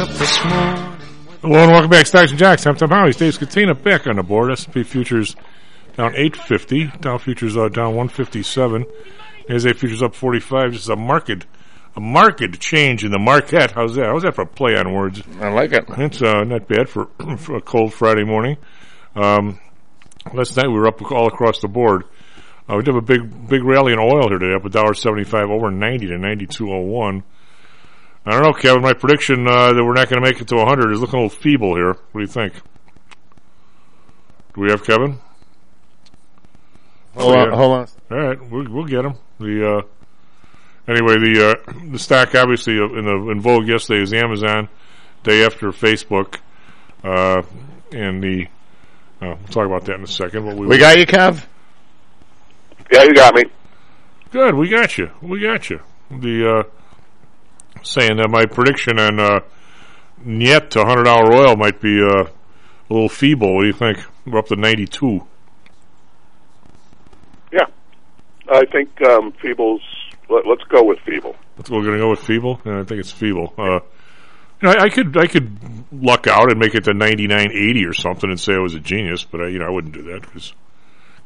up this morning. Hello and welcome back, Stocks and Jocks. I'm Tom Howley. Dave Scatina back on the board. S&P futures down 850. Dow futures uh, down 157. NASDAQ futures up 45. This is a market, a market change in the market. How's that? How's that for a play on words? I like it. It's uh, not bad for, for a cold Friday morning. Um, last night we were up all across the board. Uh, we did have a big big rally in oil here today, up a dollar seventy five over ninety to ninety two oh one. I don't know, Kevin. My prediction uh, that we're not going to make it to 100 is looking a little feeble here. What do you think? Do we have Kevin? Hold on, hold on. All right, we'll, we'll get him. The uh, anyway, the uh, the stock obviously uh, in the in vogue yesterday is Amazon, day after Facebook, uh, and the uh, we'll talk about that in a second. But we, We got you, Kev. Yeah, you got me. good. We got you. We got you. The uh, saying that my prediction on uh, Niet to hundred dollar oil might be uh, a little feeble. What do you think? We're up to ninety two. Yeah, I think um, Feebles. Let, let's go with Feeble. We're going to go with feeble. Yeah, I think it's feeble. Uh, you know, I, I could I could luck out and make it to ninety nine eighty or something and say I was a genius, but I, you know I wouldn't do that because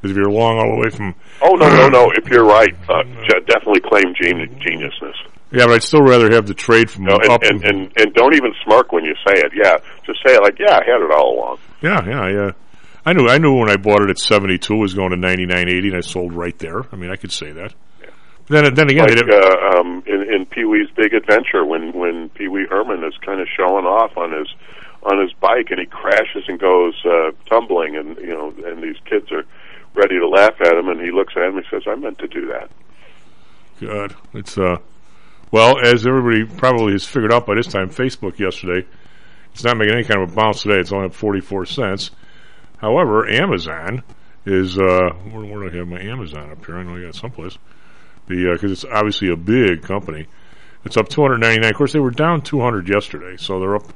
if you're long all the way from Oh no, no, no! If you're right, uh, definitely claim geni- geniusness. Yeah, but I'd still rather have the trade from No, and, up. and, and and don't even smirk when you say it. Yeah, just say it like, yeah, I had it all along. yeah, yeah, yeah. I knew I knew when I bought it at seventy two it was going to ninety nine eighty, and I sold right there. I mean, I could say that. Then then again, Like uh, um, in, in Pee Wee's Big Adventure, when when Pee Wee Herman is kind of showing off on his on his bike, and he crashes and goes uh, tumbling, and you know, and these kids are ready to laugh at him, and he looks at him and says, "I meant to do that." God, it's uh, well, as everybody probably has figured out by this time, Facebook yesterday, it's not making any kind of a bounce today. It's only up forty four cents. However, Amazon is uh, where, where do I have my Amazon up here? I know I got someplace. Because it's obviously a big company. It's up two hundred ninety nine. Of course, they were down two hundred yesterday, so they're up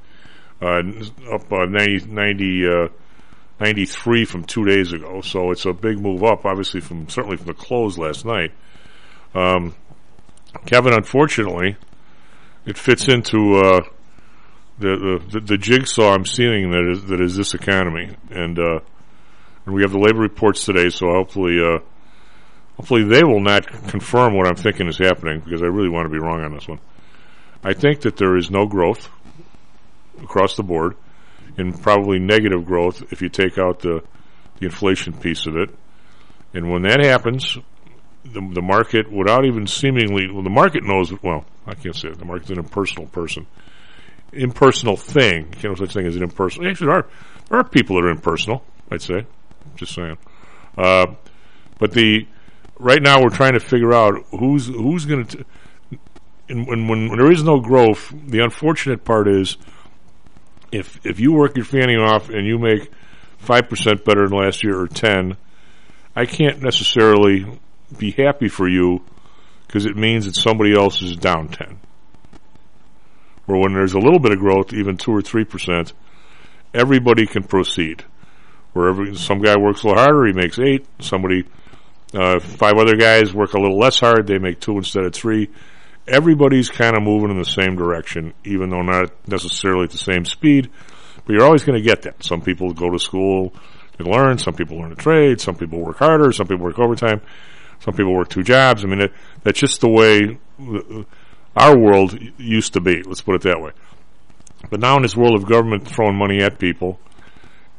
uh, up uh, 90, 90 uh, 93 from two days ago. So it's a big move up, obviously from certainly from the close last night. Um, Kevin, unfortunately, it fits into uh, the, the the jigsaw I'm seeing that is that is this economy, and uh, and we have the labor reports today. So hopefully, uh, hopefully they will not confirm what I'm thinking is happening because I really want to be wrong on this one. I think that there is no growth across the board, and probably negative growth if you take out the the inflation piece of it. And when that happens, the, the market, without even seemingly, well, the market knows. Well, I can't say it. The market's an impersonal person, impersonal thing. You know, such thing as an impersonal. Actually, there are there are people that are impersonal. I'd say, just saying. Uh, but the right now we're trying to figure out who's who's going to. And when, when when there is no growth, the unfortunate part is if if you work your fanny off and you make five percent better than last year or ten, I can't necessarily be happy for you because it means that somebody else is down 10. Or when there's a little bit of growth, even 2 or 3%, everybody can proceed. Where every, some guy works a little harder, he makes 8. Somebody, uh, five other guys work a little less hard, they make 2 instead of 3. Everybody's kind of moving in the same direction, even though not necessarily at the same speed. But you're always going to get that. Some people go to school and learn, some people learn a trade, some people work harder, some people work overtime. Some people work two jobs. I mean, it, that's just the way our world used to be. Let's put it that way. But now in this world of government throwing money at people,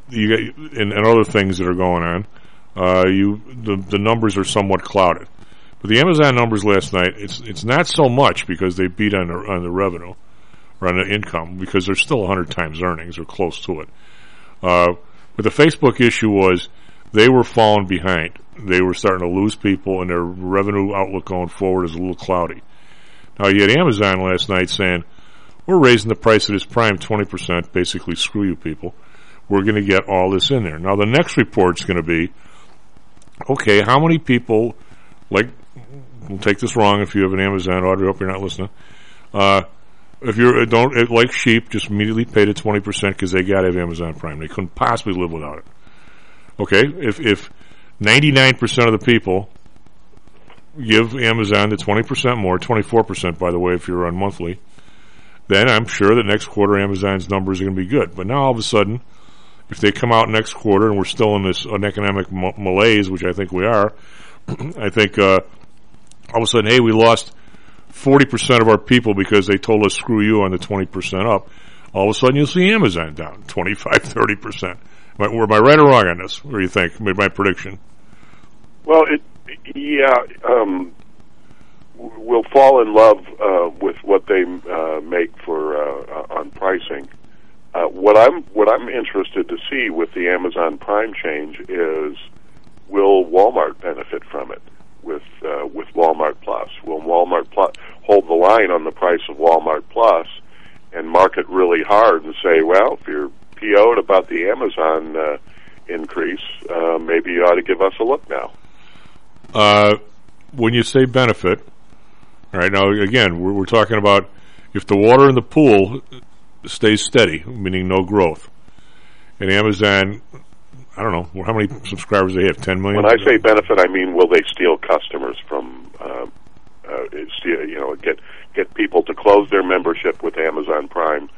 you get, and, and other things that are going on, uh, you the the numbers are somewhat clouded. But the Amazon numbers last night, it's it's not so much because they beat on the on the revenue or on the income because they're still 100 times earnings or close to it. Uh, but the Facebook issue was they were falling behind. They were starting to lose people, and their revenue outlook going forward is a little cloudy. Now, you had Amazon last night saying, We're raising the price of this Prime 20%, basically, screw you people. We're going to get all this in there. Now, the next report's going to be, okay, how many people, like, we'll take this wrong if you have an Amazon, order, hope you're not listening. Uh, if you're don't like sheep, just immediately pay the twenty percent because they got to have Amazon Prime. They couldn't possibly live without it. Okay, if if ninety nine percent of the people give Amazon the twenty percent more, twenty four percent by the way, if you're on monthly, then I'm sure that next quarter Amazon's numbers are going to be good. But now all of a sudden, if they come out next quarter and we're still in this an economic malaise, which I think we are, I think uh, all of a sudden, hey, we lost 40% of our people because they told us screw you on the 20% up. All of a sudden, you'll see Amazon down 25, 30%. Am I, am I right or wrong on this? What do you think? Made my prediction. Well, it, yeah, um, we'll fall in love uh, with what they uh, make for uh, on pricing. Uh, what I'm what I'm interested to see with the Amazon Prime change is will Walmart benefit from it with uh, with Walmart Plus? Will Walmart Plus hold the line on the price of Walmart Plus and market really hard and say, well, if you're PO'd about the Amazon uh, increase, uh, maybe you ought to give us a look now. Uh, when you say benefit, all right, now again, we're, we're talking about if the water in the pool stays steady, meaning no growth, and Amazon, I don't know how many subscribers they have, ten million. When I say benefit, I mean will they steal customers from, uh, uh, steal, you know, get get people to close their membership with Amazon Prime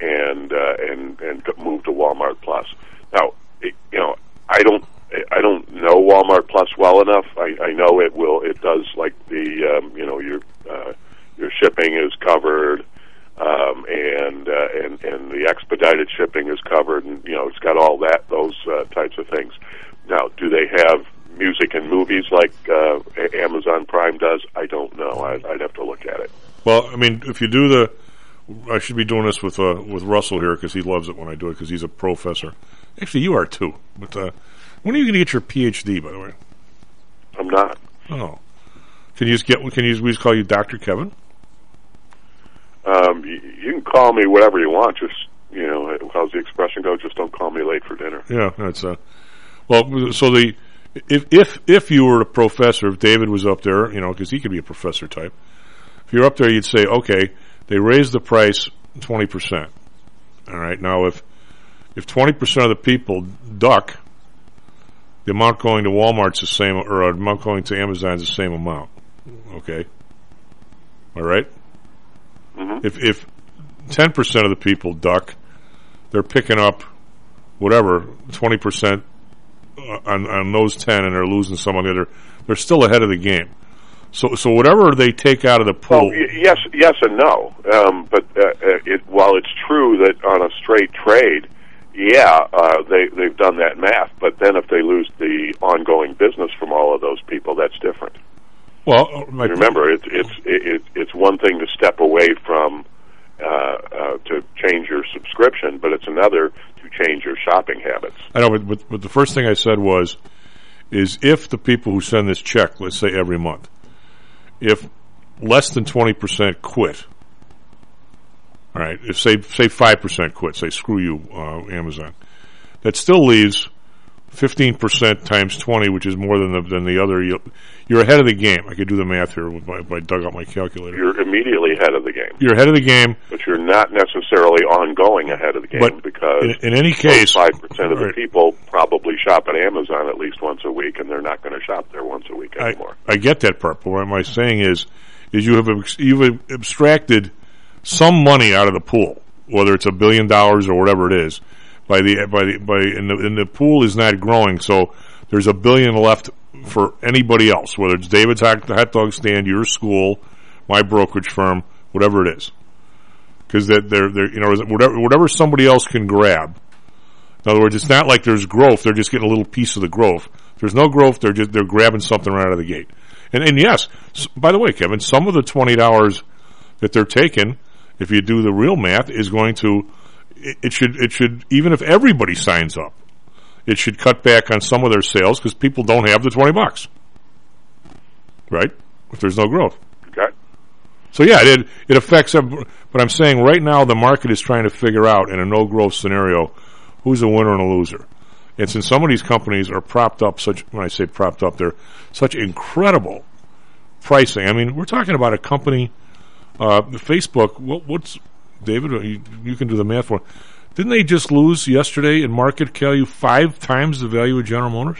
and uh, and and move to Walmart Plus. Now, it, you know, I don't I don't know Walmart Plus well enough. I, I know it will. It does like the um, you know your uh, your shipping is covered, um, and uh, and and the expedited shipping is covered, and you know it's got all that those uh, types of things. Now, do they have music and movies like uh, Amazon Prime does? I don't know. I'd, I'd have to look at it. Well, I mean, if you do the, I should be doing this with uh, with Russell here because he loves it when I do it because he's a professor. Actually, you are too. But uh, when are you going to get your PhD? By the way, I'm not. Oh, can you just get? Can you just call you Doctor Kevin? Um, you, you can call me whatever you want. Just you know, how's the expression go? Just don't call me late for dinner. Yeah, that's uh. Well, so the if if if you were a professor, if David was up there, you know, because he could be a professor type. If you're up there, you'd say, okay, they raised the price twenty percent. All right, now if if twenty percent of the people duck, the amount going to Walmart's the same, or the amount going to Amazon's the same amount. Okay, all right? mm-hmm. If if ten percent of the people duck, they're picking up whatever twenty percent on on those ten, and they're losing some on the other. They're still ahead of the game. So so whatever they take out of the pool. Well, yes, yes, and no. Um, but uh, uh, it, while it's true that on a straight trade yeah, uh, they they've done that math. But then if they lose the ongoing business from all of those people, that's different. Well, remember, it's it's it, it's one thing to step away from uh, uh, to change your subscription, but it's another to change your shopping habits. I know, but, but, but the first thing I said was, is if the people who send this check, let's say every month, if less than twenty percent quit, all right, if say say five percent quit, say screw you, uh, Amazon, that still leaves fifteen percent times twenty, which is more than the than the other. You're ahead of the game. I could do the math here if I, if I dug out my calculator. You're immediately ahead of the game. You're ahead of the game, but you're not necessarily ongoing ahead of the game but because in, in any case, five percent of the people probably shop at Amazon at least once a week, and they're not going to shop there once a week anymore. I, I get that part, but what am I saying is, is you have you've abstracted some money out of the pool, whether it's a billion dollars or whatever it is, by the by the by and the, and the pool is not growing, so there's a billion left for anybody else, whether it's David's hot, dog stand, your school, my brokerage firm, whatever it is, because that they're they're you know whatever whatever somebody else can grab. In other words, it's not like there's growth; they're just getting a little piece of the growth. There's no growth; they're just they're grabbing something right out of the gate. And and yes, by the way, Kevin, some of the twenty dollars that they're taking if you do the real math, is going to it, it should it should even if everybody signs up, it should cut back on some of their sales because people don't have the twenty bucks, right? If there's no growth. Okay. So yeah, it it affects. But I'm saying right now the market is trying to figure out in a no growth scenario who's a winner and a loser. And since some of these companies are propped up, such when I say propped up, they're such incredible pricing. I mean, we're talking about a company uh, Facebook, what, what's David? You, you, can do the math for. Didn't they just lose yesterday in market value five times the value of General Motors?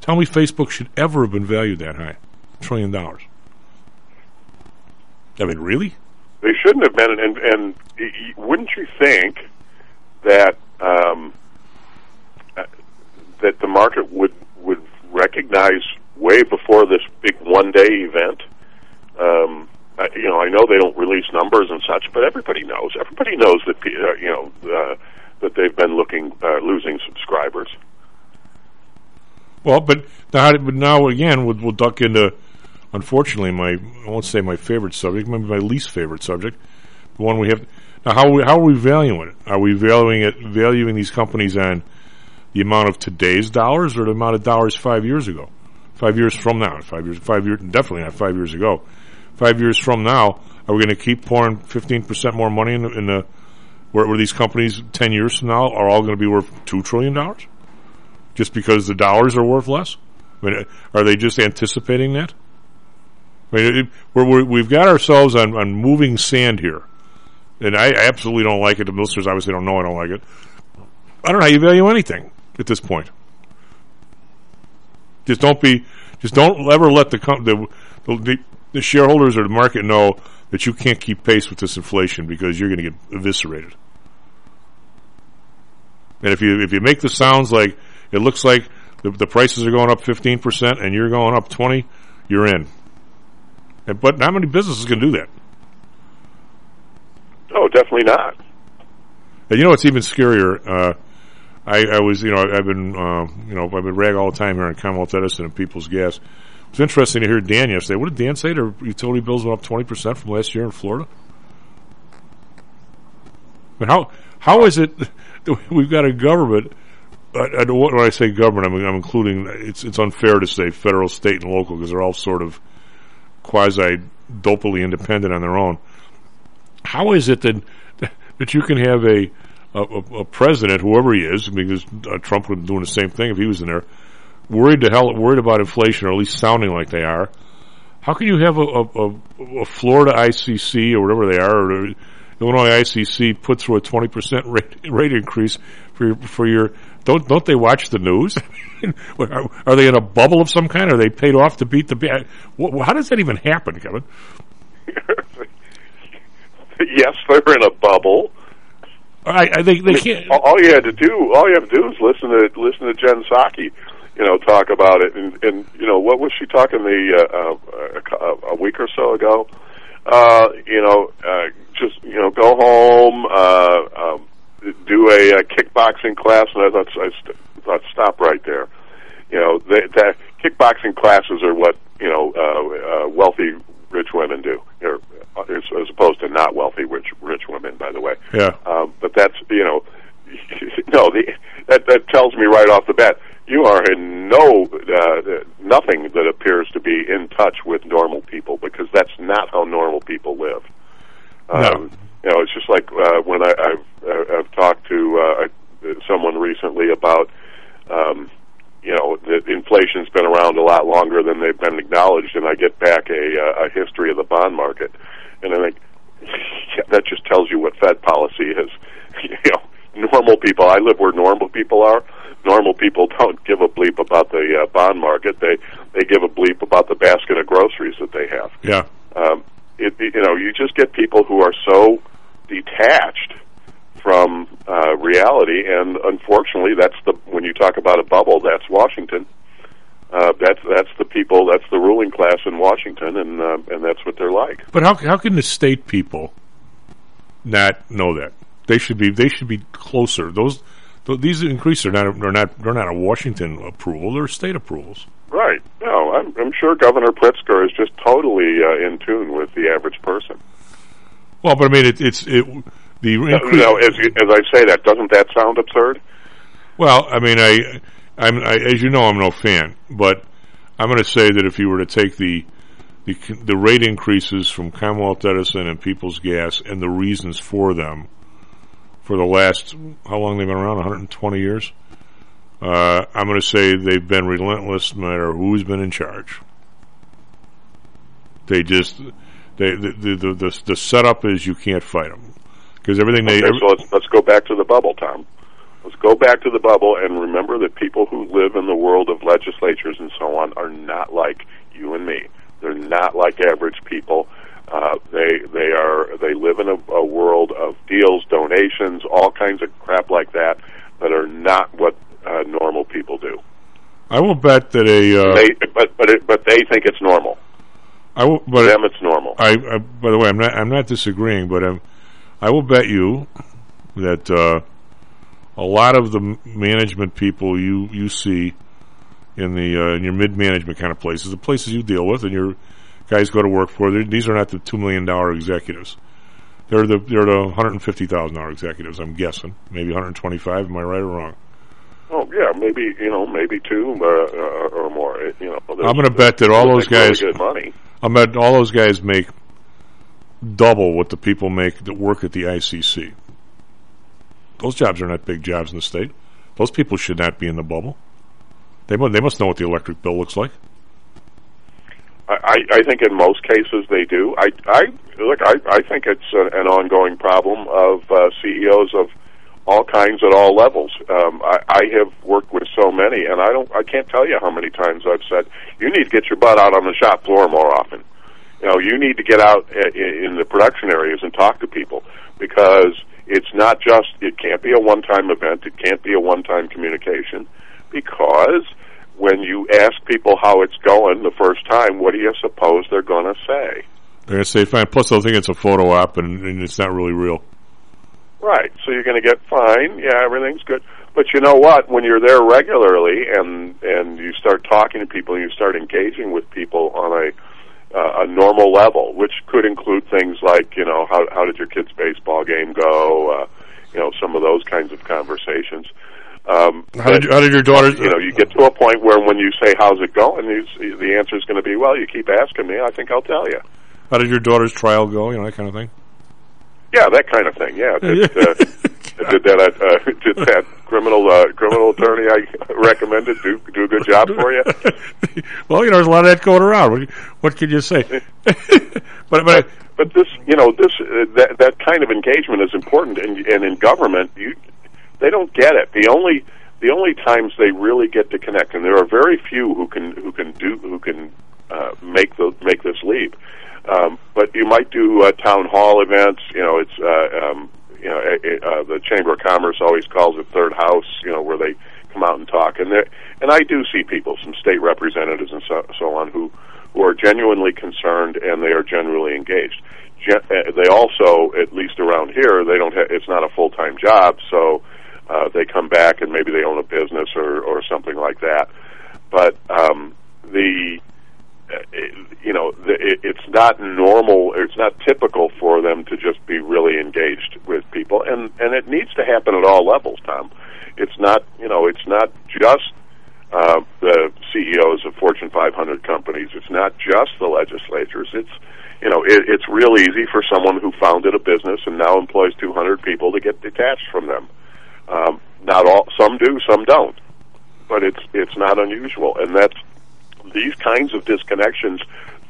Tell me, Facebook should ever have been valued that high, trillion dollars. I mean, really? They shouldn't have been, and and wouldn't you think that um, uh, that the market would would recognize way before this big one day event? Um, you know, I know they don't release numbers and such, but everybody knows. Everybody knows that uh, you know uh, that they've been looking uh, losing subscribers. Well, but now, but now again, we'll, we'll duck into, unfortunately, my I won't say my favorite subject, maybe my least favorite subject, the one we have. Now, how we, how are we valuing it? Are we valuing it valuing these companies on the amount of today's dollars or the amount of dollars five years ago, five years from now, five years, five years, definitely not five years ago, five years from now? Are we going to keep pouring fifteen percent more money in the, in the where, where these companies ten years from now are all going to be worth two trillion dollars? just because the dollars are worth less? I mean, are they just anticipating that? I mean, we have got ourselves on, on moving sand here, and I absolutely don't like it. The listeners obviously don't know I don't like it. I don't know how you value anything at this point. Just don't be, just don't ever let the the, the, the shareholders or the market know that you can't keep pace with this inflation because you're going to get eviscerated. And if you if you make the sounds like it looks like the, the prices are going up 15% and you're going up 20, you're in. And, but not many businesses can do that. Oh, definitely not. And you know what's even scarier? Uh, I, I, was, you know, I've been, uh, you know, I've been rag all the time here in Commonwealth Edison and People's Gas. It's interesting to hear Dan yesterday. What did Dan say? Their utility bills went up twenty percent from last year in Florida. But how how is it we've got a government I, I, when I say government, I'm, I'm, including it's it's unfair to say federal, state, and local because they're all sort of quasi dopily independent on their own. How is it that that you can have a a, a president, whoever he is, because uh, Trump would be doing the same thing if he was in there, worried to hell, worried about inflation, or at least sounding like they are. How can you have a, a, a Florida ICC or whatever they are, or Illinois ICC put through a twenty percent rate, rate increase for your, for your don't don't they watch the news? are, are, they in a bubble of some kind? Are they paid off to beat the? How does that even happen, Kevin? yes, they're in a bubble. I, I they, they can't. All you had to do, all you have to do, is listen to listen to Jen Psaki, you know, talk about it. And, and you know, what was she talking the uh, uh, a week or so ago? Uh, you know, uh, just you know, go home. Uh, um, do a, a kickboxing class, and I thought I st- thought stop right there. You know, the, the kickboxing classes are what you know uh, uh, wealthy rich women do, or, as, as opposed to not wealthy rich rich women. By the way, yeah. Um, but that's you know, no, the, that that tells me right off the bat you are in no uh, nothing that appears to be in touch with normal people because that's not how normal people live. Um, no you know, it's just like uh, when I, I've, I've talked to uh, someone recently about, um, you know, that inflation's been around a lot longer than they've been acknowledged, and I get back a, a history of the bond market, and I think yeah, that just tells you what Fed policy is. you know, normal people. I live where normal people are. Normal people don't give a bleep about the uh, bond market. They they give a bleep about the basket of groceries that they have. Yeah. Um, it, you know, you just get people who are so detached from uh, reality, and unfortunately, that's the when you talk about a bubble, that's Washington. Uh, that's that's the people, that's the ruling class in Washington, and uh, and that's what they're like. But how how can the state people not know that? They should be they should be closer. Those these increases are not are not they're not a Washington approval; they're state approvals. Right. No, I'm, I'm sure Governor Pritzker is just totally uh, in tune with the average person. Well, but I mean, it, it's it, the increase. No, as as I say that, doesn't that sound absurd? Well, I mean, I, I'm I, as you know, I'm no fan, but I'm going to say that if you were to take the the the rate increases from Commonwealth Edison and People's Gas and the reasons for them for the last how long they've been around 120 years. Uh, I'm going to say they've been relentless no matter who's been in charge. They just they, the, the, the, the setup is you can't fight them because everything they. so let's let's go back to the bubble, Tom. Let's go back to the bubble and remember that people who live in the world of legislatures and so on are not like you and me. They're not like average people. Uh, they they are they live in a, a world of deals, donations, all kinds of crap like that that are not what uh, normal people do. I will bet that a. Uh, They but but it, but they think it's normal. I will, For but them, it's normal. I, I. By the way, I'm not. I'm not disagreeing, but I'm. I will bet you that uh, a lot of the m- management people you you see in the uh, in your mid management kind of places, the places you deal with, and your guys go to work for, they're- these are not the two million dollar executives. They're the they're the one hundred and fifty thousand dollar executives. I'm guessing, maybe one hundred twenty five. Am I right or wrong? Oh yeah, maybe you know maybe two uh, uh, or more. You know, I'm going to bet that all those make really guys. good money. I bet all those guys make double what the people make that work at the ICC. Those jobs are not big jobs in the state. Those people should not be in the bubble. They must, they must know what the electric bill looks like. I, I think in most cases they do. I, I look. I, I think it's a, an ongoing problem of uh, CEOs of all kinds at all levels. Um, I, I have worked with so many, and I don't. I can't tell you how many times I've said, "You need to get your butt out on the shop floor more often." You know, you need to get out i- in the production areas and talk to people because it's not just. It can't be a one-time event. It can't be a one-time communication because when you ask people how it's going the first time, what do you suppose they're going to say? They're going to say fine. Plus, they'll think it's a photo op and, and it's not really real. Right. So you're going to get fine. Yeah, everything's good. But you know what? When you're there regularly and and you start talking to people and you start engaging with people on a uh, a normal level, which could include things like you know how how did your kid's baseball game go? Uh, you know some of those kinds of conversations. Um, How did, you, how did your daughter? you know, you get to a point where when you say, "How's it going?" You, the answer is going to be, "Well, you keep asking me. I think I'll tell you." how did your daughter's trial go? You know that kind of thing. Yeah, that kind of thing. Yeah, did, uh, did that uh, did that criminal uh, criminal attorney I recommended do do a good job for you? well, you know, there's a lot of that going around. What, what can you say? but but But this, you know, this uh, that that kind of engagement is important, and and in government, you they don't get it. The only the only times they really get to connect, and there are very few who can who can do who can uh, make the make this leap. Um, but you might do uh, town hall events. You know, it's uh, um, you know uh, the Chamber of Commerce always calls it third house. You know, where they come out and talk, and they and I do see people, some state representatives and so, so on, who who are genuinely concerned and they are genuinely engaged. Gen- uh, they also, at least around here, they don't. Ha- it's not a full time job, so uh, they come back and maybe they own a business or or something like that. But um, the uh, you know, the, it, it's not normal. It's not typical for them to just be really engaged with people, and and it needs to happen at all levels, Tom. It's not, you know, it's not just uh, the CEOs of Fortune 500 companies. It's not just the legislatures. It's, you know, it, it's real easy for someone who founded a business and now employs 200 people to get detached from them. Um, not all, some do, some don't, but it's it's not unusual, and that's these kinds of disconnections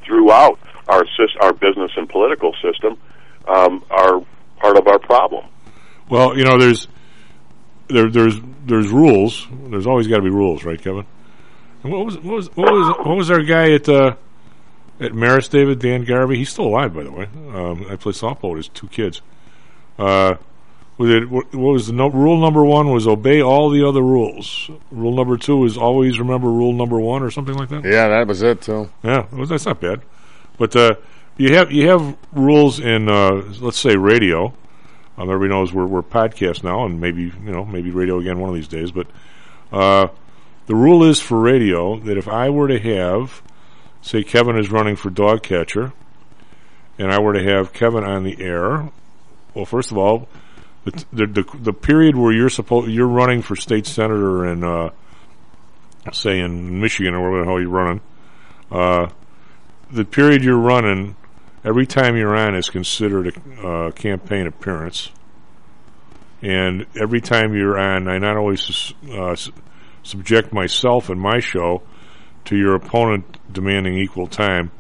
throughout our our business and political system um, are part of our problem. well, you know, there's there there's there's rules. There's always got to be rules, right, Kevin? And what was what was what was what was our guy at uh, at Marist David Dan Garvey? He's still alive, by the way. Um, I play softball with his two kids. Uh, it what was the no, rule number one? Was obey all the other rules. Rule number two is always remember rule number one, or something like that. Yeah, that was it too. Yeah, that's not bad. But uh, you have you have rules in uh, let's say radio. Um, everybody knows we're we're podcast now, and maybe you know maybe radio again one of these days. But uh, the rule is for radio that if I were to have, say, Kevin is running for dog catcher, and I were to have Kevin on the air, well, first of all, the the the, period where you're supposed you're running for state senator in uh, say in Michigan or wherever the hell you're running. Uh, the period you're running, every time you're on is considered a uh, campaign appearance. And every time you're on, I not only uh, subject myself and my show to your opponent demanding equal time.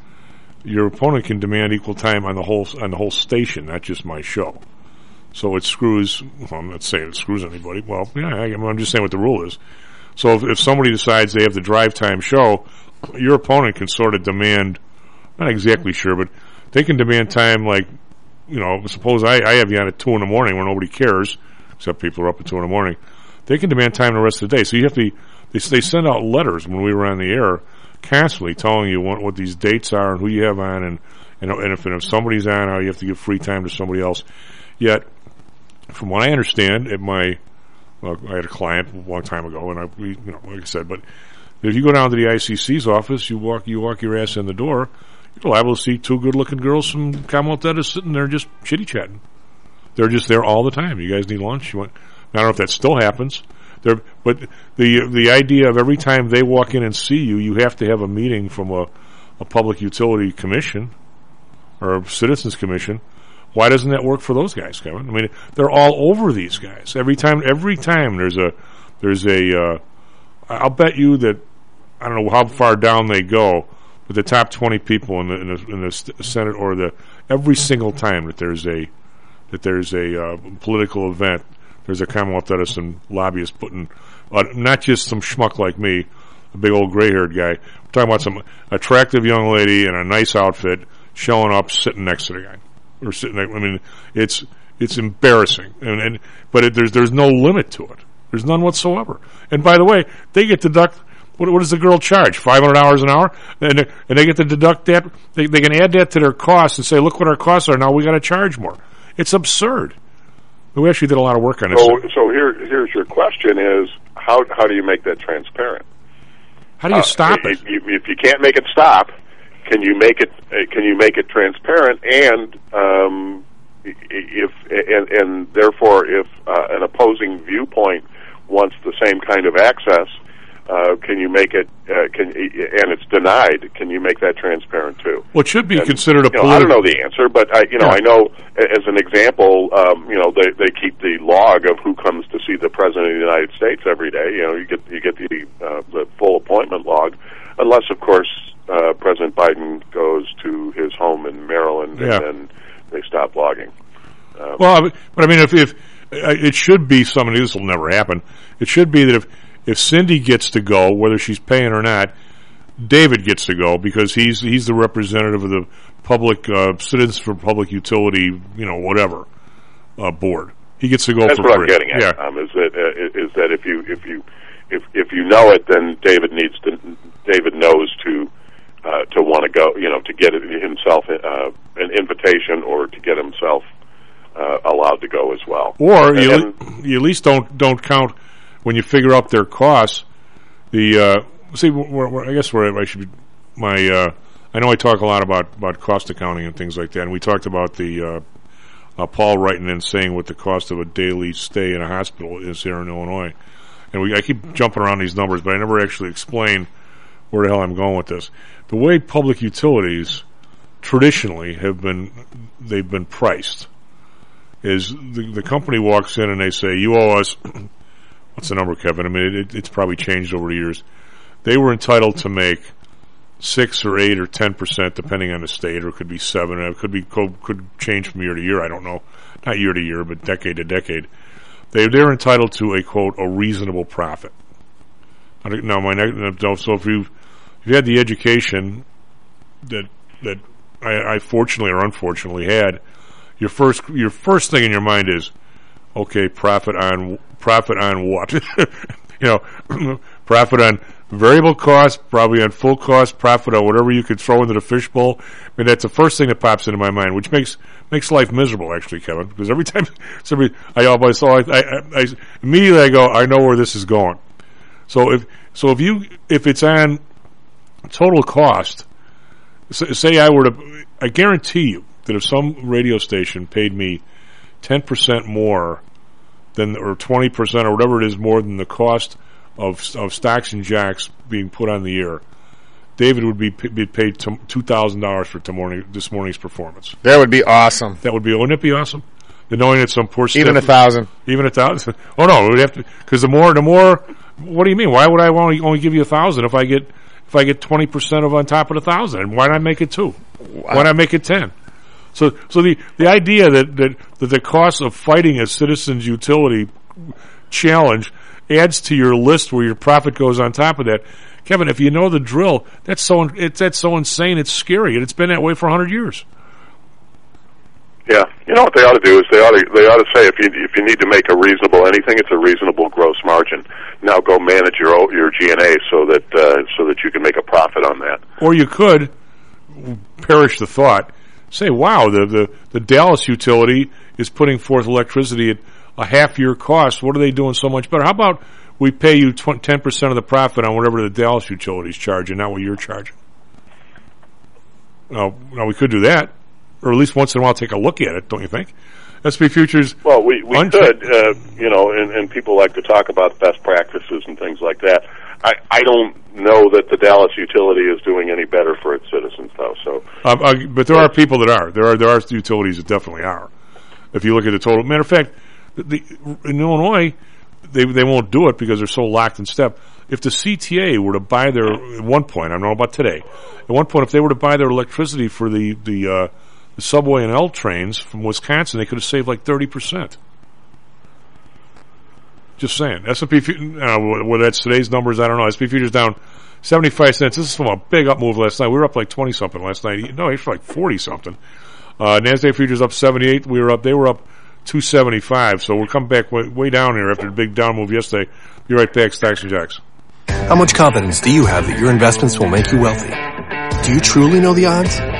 Your opponent can demand equal time on the whole on the whole station, not just my show. So it screws. Well, I'm not saying it screws anybody. Well, yeah, I'm just saying what the rule is. So if, if somebody decides they have the drive time show, your opponent can sort of demand, not exactly sure, but they can demand time like, you know, suppose I, I have you on at two in the morning where nobody cares, except people are up at two in the morning. They can demand time the rest of the day. So you have to. They, they send out letters when we were on the air, constantly telling you what, what these dates are and who you have on, and and, and if and if somebody's on, how you have to give free time to somebody else. Yet, from what I understand, at my well, I had a client a long time ago, and I, we, you know, like I said, but if you go down to the ICC's office, you walk, you walk your ass in the door, you're liable to see two good-looking girls from Commonwealth sitting there just chitty chatting. They're just there all the time. You guys need lunch? You want? I don't know if that still happens. There, but the the idea of every time they walk in and see you, you have to have a meeting from a, a public utility commission or a citizens commission. Why doesn't that work for those guys, Kevin? I mean, they're all over these guys. Every time, every time there's a there's a. Uh, I'll bet you that I don't know how far down they go, but the top twenty people in the in the, in the Senate or the every single time that there's a that there's a uh, political event, there's a Commonwealth Edison lobbyist putting uh, not just some schmuck like me, a big old gray-haired guy. We're talking about some attractive young lady in a nice outfit showing up, sitting next to the guy, or sitting. I mean, it's it's embarrassing, and, and but it, there's there's no limit to it. There's none whatsoever. And by the way, they get to deduct. What, what does the girl charge? Five hundred dollars an hour, and they, and they get to deduct that. They, they can add that to their costs and say, look what our costs are now. We got to charge more. It's absurd. We actually did a lot of work on it. So, so here, here's your question: Is how how do you make that transparent? How do you uh, stop it? If, if you can't make it stop, can you make it? Uh, can you make it transparent? And um, if and, and therefore, if uh, an opposing viewpoint wants the same kind of access, uh, can you make it? Uh, can and it's denied? Can you make that transparent too? Well, it should be and, considered a. Know, I don't know the answer, but I, you know, yeah. I know as an example, um, you know, they they keep the log of who comes to see the president of the United States every day. You know, you get you get the uh, the full appointment log, unless of course uh, President Biden goes to his home in Maryland yeah. and then they stop logging. Um, well, but I mean, if if uh, it should be somebody, this will never happen. It should be that if if Cindy gets to go, whether she's paying or not, David gets to go because he's he's the representative of the public uh, Citizens for Public Utility, you know, whatever uh, board. He gets to go. That's for what free. I'm getting at. Yeah. Um, is that uh, is that if you if you if if you know it, then David needs to David knows to uh, to want to go, you know, to get himself uh, an invitation or to get himself uh, allowed to go as well. Or you, and, you at least don't don't count when you figure out their costs. The uh, see, we're, we're, I guess where I should be my. Uh, I know I talk a lot about about cost accounting and things like that, and we talked about the. Uh, uh, Paul writing and saying what the cost of a daily stay in a hospital is here in Illinois, and we I keep jumping around these numbers, but I never actually explain where the hell I'm going with this. The way public utilities traditionally have been they've been priced is the, the company walks in and they say you owe us what's the number, Kevin? I mean, it, it's probably changed over the years. They were entitled to make six or eight or ten percent, depending on the state, or it could be seven. It could be could change from year to year. I don't know, not year to year, but decade to decade. They they're entitled to a quote a reasonable profit. Now, my next, so if you if you had the education that that I, I fortunately or unfortunately had, your first your first thing in your mind is, okay, profit on profit on what? you know, profit on variable cost, probably on full cost, profit on whatever you could throw into the fishbowl. I mean, that's the first thing that pops into my mind, which makes makes life miserable, actually, Kevin. Because every time somebody, I always so I, I, I immediately I go, I know where this is going. So if so, if you if it's on total cost, say I were to, I guarantee you that if some radio station paid me ten percent more than or twenty percent or whatever it is more than the cost of of stocks and jocks being put on the air, David would be, be paid two thousand dollars for tomorrow, this morning's performance. That would be awesome. That would be. Wouldn't it be awesome? The knowing that some poor even a thousand, even a thousand. Oh no, we have to because the more, the more. What do you mean? Why would I only only give you a thousand if I get if I get twenty percent of on top of the thousand? And why not make it two? Why not make it ten? So, so the, the idea that, that, that the cost of fighting a citizen's utility challenge adds to your list where your profit goes on top of that. Kevin, if you know the drill, that's so it's that's so insane. It's scary, and it's been that way for hundred years. Yeah, you know what they ought to do is they ought to they ought to say if you if you need to make a reasonable anything, it's a reasonable gross margin. Now go manage your your G and A so that uh, so that you can make a profit on that. Or you could perish the thought, say, "Wow, the the, the Dallas utility is putting forth electricity at a half year cost. What are they doing so much better? How about we pay you ten percent of the profit on whatever the Dallas utilities charging, not what you're charging?" No, no, we could do that, or at least once in a while take a look at it. Don't you think? SP futures. Well, we we Uncheck- could, uh, you know, and, and people like to talk about best practices and things like that. I I don't know that the Dallas utility is doing any better for its citizens, though. So Um, uh, but there are people that are. There are there are utilities that definitely are. If you look at the total, matter of fact, the, the, in Illinois, they they won't do it because they're so locked in step. If the CTA were to buy their at one point, I don't know about today. At one point, if they were to buy their electricity for the the, uh, the subway and L trains from Wisconsin, they could have saved like thirty percent. Just saying. S and P, uh, whether that's today's numbers, I don't know. S&P futures down seventy five cents. This is from a big up move last night. We were up like twenty something last night. No, it's like forty something. Uh, Nasdaq futures up seventy eight. We were up. They were up two seventy five. So we're coming back way, way down here after the big down move yesterday. Be right back. Stocks and jocks. How much confidence do you have that your investments will make you wealthy? Do you truly know the odds?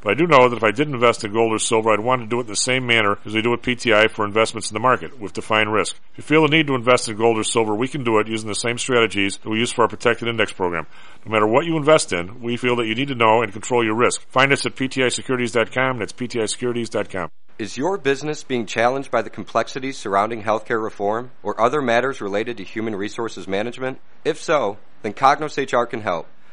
But I do know that if I did invest in gold or silver, I'd want to do it in the same manner as we do with PTI for investments in the market, with defined risk. If you feel the need to invest in gold or silver, we can do it using the same strategies that we use for our protected index program. No matter what you invest in, we feel that you need to know and control your risk. Find us at PTIsecurities.com. That's PTIsecurities.com. Is your business being challenged by the complexities surrounding healthcare reform or other matters related to human resources management? If so, then Cognos HR can help.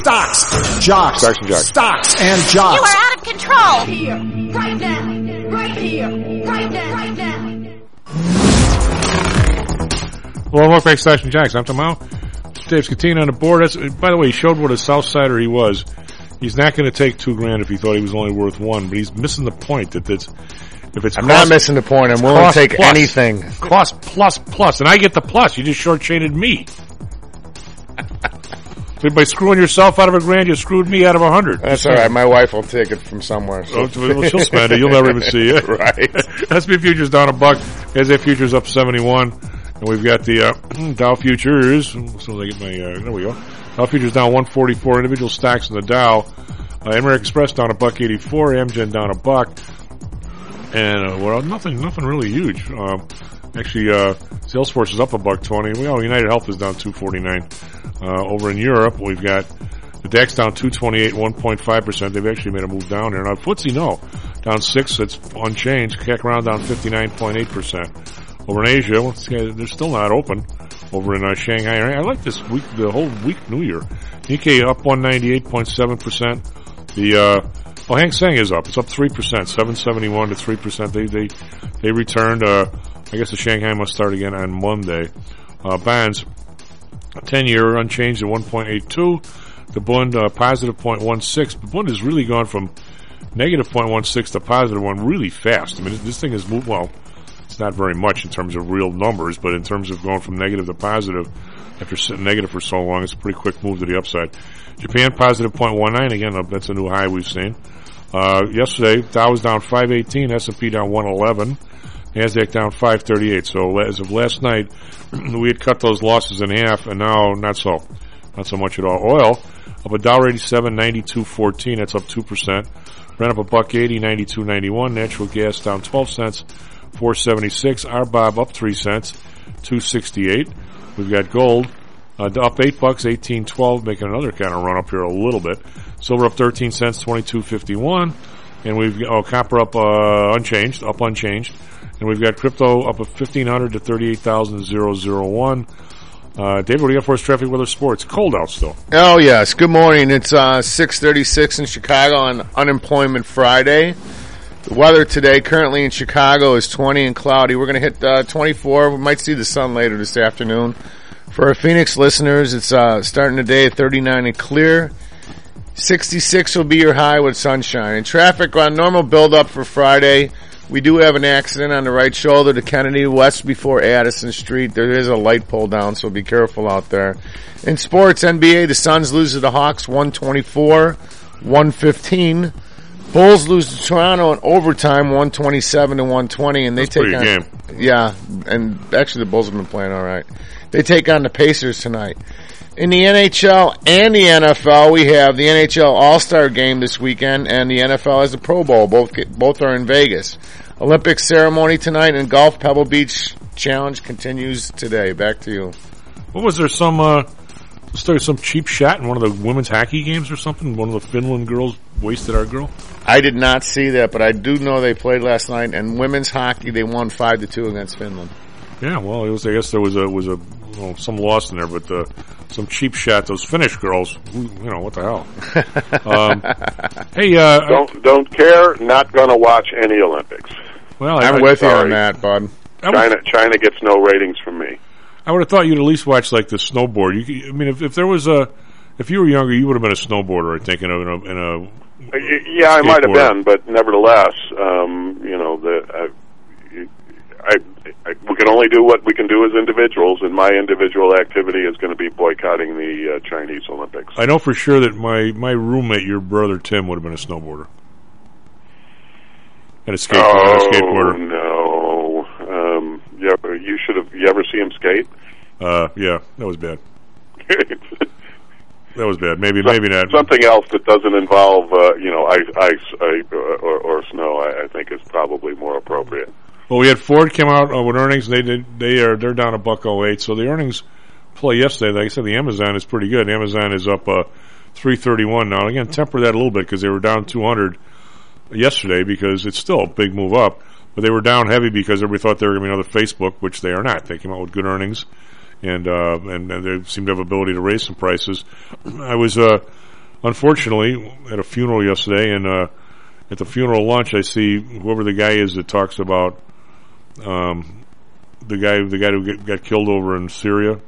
Stocks, jocks, Stocks and jocks. stocks and You are out of control. here, right now, right here, right now, right now. Well, welcome back to Stocks and Jocks. I'm Tom Howell. Dave Scatino on the board. That's, by the way, he showed what a South Sider he was. He's not going to take two grand if he thought he was only worth one, but he's missing the point that that's, If it's I'm cost, not missing the point. I'm willing to take plus. anything. cost plus plus, and I get the plus. You just shortchanged me. By screwing yourself out of a grand, you screwed me out of a hundred. That's all right. My wife will take it from somewhere. So. Oh, well, she'll spend it. You'll never even see it. right. SP futures down a buck. NASDAQ futures up 71. And we've got the uh, Dow futures. So I get my, uh, there we go. Dow futures down 144. Individual stacks in the Dow. Uh, American Express down a buck 84. Amgen down a buck. And, uh, well, nothing, nothing really huge. Um, actually, uh, Salesforce is up a buck 20. Well, United Health is down 249. Uh, over in Europe, we've got the DAX down 228, 1.5%. They've actually made a move down here. Now, FTSE, no. Down 6, it's unchanged. CAC down 59.8%. Over in Asia, they're still not open. Over in uh, Shanghai, I like this week, the whole week New Year. Nikkei up 198.7%. The, uh, well, Hang Seng is up. It's up 3%, 771 to 3%. They, they, they returned, uh, I guess the Shanghai must start again on Monday. Uh, bonds, 10 year unchanged at 1.82. The Bund, uh, positive 0.16. The Bund has really gone from negative 0.16 to positive one really fast. I mean, this thing has moved, well, it's not very much in terms of real numbers, but in terms of going from negative to positive after sitting negative for so long, it's a pretty quick move to the upside. Japan positive 0.19. Again, uh, that's a new high we've seen. Uh, yesterday, Dow was down 518, S&P down 111, Nasdaq down 538. So as of last night, we had cut those losses in half, and now not so, not so much at all. Oil up a dollar 87, 92.14. That's up two percent. Brent up a buck 80, 92.91. Natural gas down 12 cents, 476. RBOB up three cents, 268. We've got gold uh, up eight bucks, 18.12, making another kind of run up here a little bit. Silver up 13 cents, 22.51. And we've oh, copper up, uh, unchanged, up unchanged. And we've got crypto up at 1500 to 38,001. Uh, David, what do you got for us? Traffic, weather, sports. Cold out still. Oh yes. Good morning. It's uh, six thirty six in Chicago on Unemployment Friday. The weather today, currently in Chicago, is twenty and cloudy. We're going to hit uh, twenty four. We might see the sun later this afternoon. For our Phoenix listeners, it's uh, starting today at thirty nine and clear. Sixty six will be your high with sunshine. And traffic on normal buildup for Friday. We do have an accident on the right shoulder to Kennedy West before Addison Street. There is a light pole down, so be careful out there. In sports, NBA, the Suns lose to the Hawks 124, 115. Bulls lose to Toronto in overtime 127 to 120 and they That's take on game. Yeah, and actually the Bulls have been playing all right. They take on the Pacers tonight. In the NHL and the NFL, we have the NHL All-Star game this weekend and the NFL has the Pro Bowl. Both get, both are in Vegas. Olympic ceremony tonight and golf Pebble Beach challenge continues today. Back to you. What was there some, uh, was there some cheap shot in one of the women's hockey games or something? One of the Finland girls wasted our girl? I did not see that, but I do know they played last night and women's hockey they won 5 to 2 against Finland. Yeah, well, it was, I guess there was a, was a, well, some loss in there, but, uh, some cheap shot. Those Finnish girls, who, you know, what the hell? um, hey, uh, Don't don't care. Not going to watch any Olympics. well, I, I'm I, with you on that, bud. China China gets no ratings from me. I would have thought you'd at least watch like the snowboard. You, I mean, if, if there was a, if you were younger, you would have been a snowboarder, I think, in a, in a, in a Uh, y- Yeah, I might have been, but nevertheless, um, you know, the uh, I, I we can only do what we can do as individuals, and my individual activity is going to be boycotting the uh, Chinese Olympics. I know for sure that my, my roommate, your brother Tim, would have been a snowboarder. And a skateboarder. a skateboarder. no! Um, you, ever, you should have. You ever see him skate? Uh, yeah, that was bad. That was bad. Maybe, maybe not. Something else that doesn't involve, uh, you know, ice, ice uh, or, or snow. I, I think is probably more appropriate. Well, we had Ford come out uh, with earnings. They did. They are. They're down a buck oh eight. So the earnings play yesterday. Like I said, the Amazon is pretty good. Amazon is up uh, three thirty one now. Again, temper that a little bit because they were down two hundred yesterday because it's still a big move up. But they were down heavy because everybody thought they were going to be another Facebook, which they are not. They came out with good earnings, and uh, and, and they seem to have ability to raise some prices. I was uh, unfortunately at a funeral yesterday, and uh, at the funeral lunch, I see whoever the guy is that talks about um, the guy the guy who get, got killed over in Syria,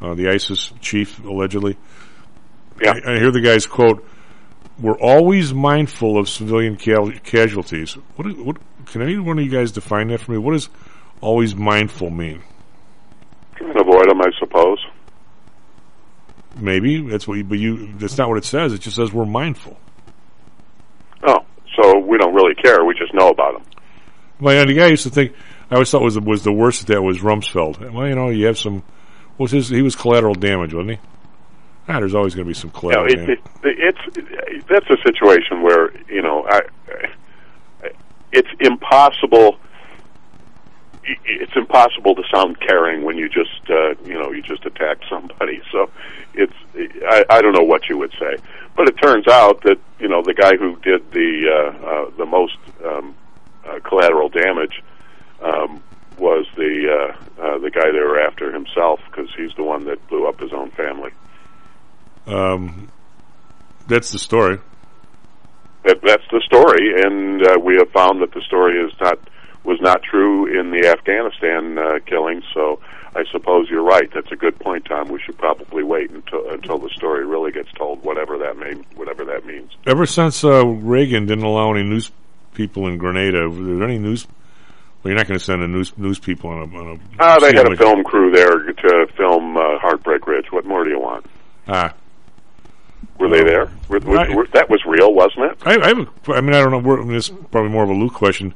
uh, the ISIS chief allegedly. Yeah. I, I hear the guy's quote: "We're always mindful of civilian cal- casualties." What, what can any one of you guys define that for me? What does always mindful mean? To avoid them, I suppose. Maybe that's what. You, but you. That's not what it says. It just says we're mindful. Oh, so we don't really care. We just know about them. Well, the guy used to think. I always thought was the, was the worst at that was Rumsfeld. Well, you know, you have some. Was his? He was collateral damage, wasn't he? Ah, there's always going to be some collateral know, it, damage. it, it's that's a situation where you know I, I it's impossible. It's impossible to sound caring when you just uh, you know you just attack somebody. So it's I, I don't know what you would say, but it turns out that you know the guy who did the uh, uh, the most um, uh, collateral damage um, was the uh, uh, the guy they were after himself because he's the one that blew up his own family. Um, that's the story. that, that's the story, and uh, we have found that the story is not was not true in the Afghanistan uh, killing. So I suppose you're right. That's a good point, Tom. We should probably wait until until the story really gets told, whatever that mean, whatever that means. Ever since uh, Reagan didn't allow any news people in Grenada, were there any news? Well, you're not going to send a news news people on a. On a Ah, they had a film crew there to film uh, Heartbreak Ridge. What more do you want? Ah, Were they there? Were, were, were, that was real, wasn't it? I, I have. A, I mean, I don't know. We're, I mean, this is probably more of a Luke question.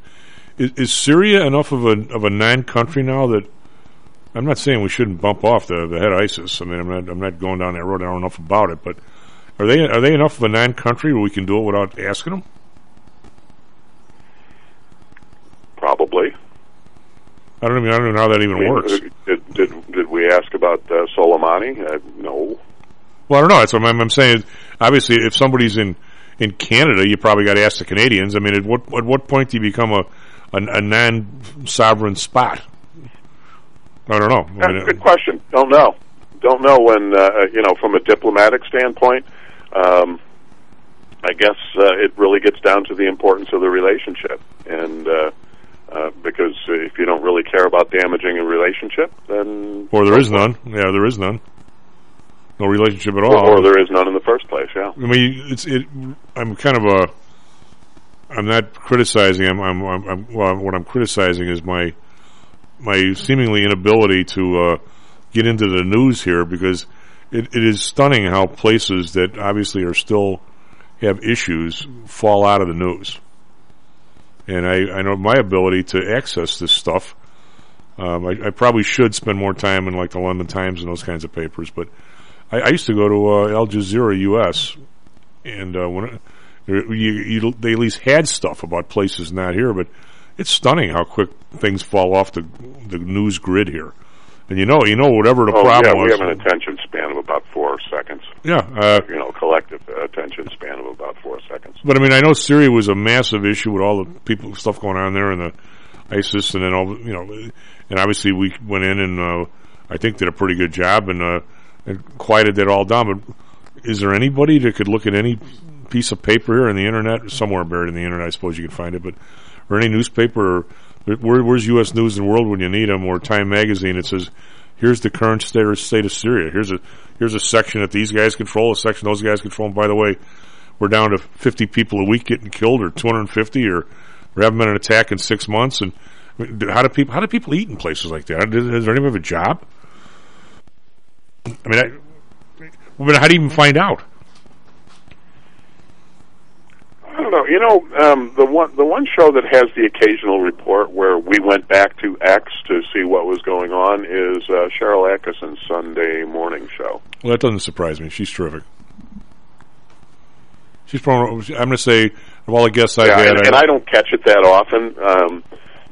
Is, is Syria enough of a of a non-country now that I'm not saying we shouldn't bump off the, the head of ISIS. I mean, I'm not I'm not going down that road. I don't know enough about it, but are they are they enough of a non-country where we can do it without asking them? Probably. I don't even I don't know how that even I mean, works. uh, Did, did did we ask about uh, Soleimani? Uh, no. Well, I don't know. That's what I'm, I'm saying. Obviously, if somebody's in in Canada, you probably got to ask the Canadians. I mean, at what at what point do you become a a, a non-sovereign spot? I don't know. I Uh, mean, good question. Don't know. Don't know when uh, you know from a diplomatic standpoint. Um, I guess uh, it really gets down to the importance of the relationship, and uh, uh, because if you don't really care about damaging a relationship, then or there is none. Yeah, there is none. No relationship at all. or, or there is none in the first place. Yeah. I mean, it's it. I'm kind of a. I'm not criticizing. I'm. I'm. I'm, I'm well, what I'm criticizing is my my seemingly inability to uh, get into the news here because it, it is stunning how places that obviously are still have issues fall out of the news. And I, I know my ability to access this stuff. Um, I, I probably should spend more time in like the London Times and those kinds of papers, but I, I used to go to uh, Al Jazeera U.S. and uh, when it, you, you, they at least had stuff about places not here, but it's stunning how quick things fall off the the news grid here. And you know, you know, whatever the Oh problem yeah, we was, have an attention about four seconds. yeah. Uh, You know, collective attention span of about four seconds. but I mean, I know Syria was a massive issue with all the people stuff going on there and the ISIS, and then all the- you know, and obviously we went in and uh, I think did a pretty good job and, uh, and quieted it all down. But is there anybody that could look at any piece of paper here on the internet, somewhere buried in the internet, I suppose you can find it, but or any newspaper or where, where's U.S. News and World when you need them, or Time Magazine? It says, "Here's the current state state of Syria. Here's a here's a section that these guys control, a section those guys control. And by the way, we're down to 50 people a week getting killed, or 250, or we haven't been an attack in six months. And how do people how do people eat in places like that? Does, does anyone have a job? I mean, I, I mean, how do you even find out? I don't know. You know, um, the one the one show that has the occasional report where we went back to X to see what was going on is uh, Sharyl Attkisson's Sunday morning show. Well, that doesn't surprise me. She's terrific. She's probably. I'm going to say of all the guests I've yeah, had, and, and I don't catch it that often, um,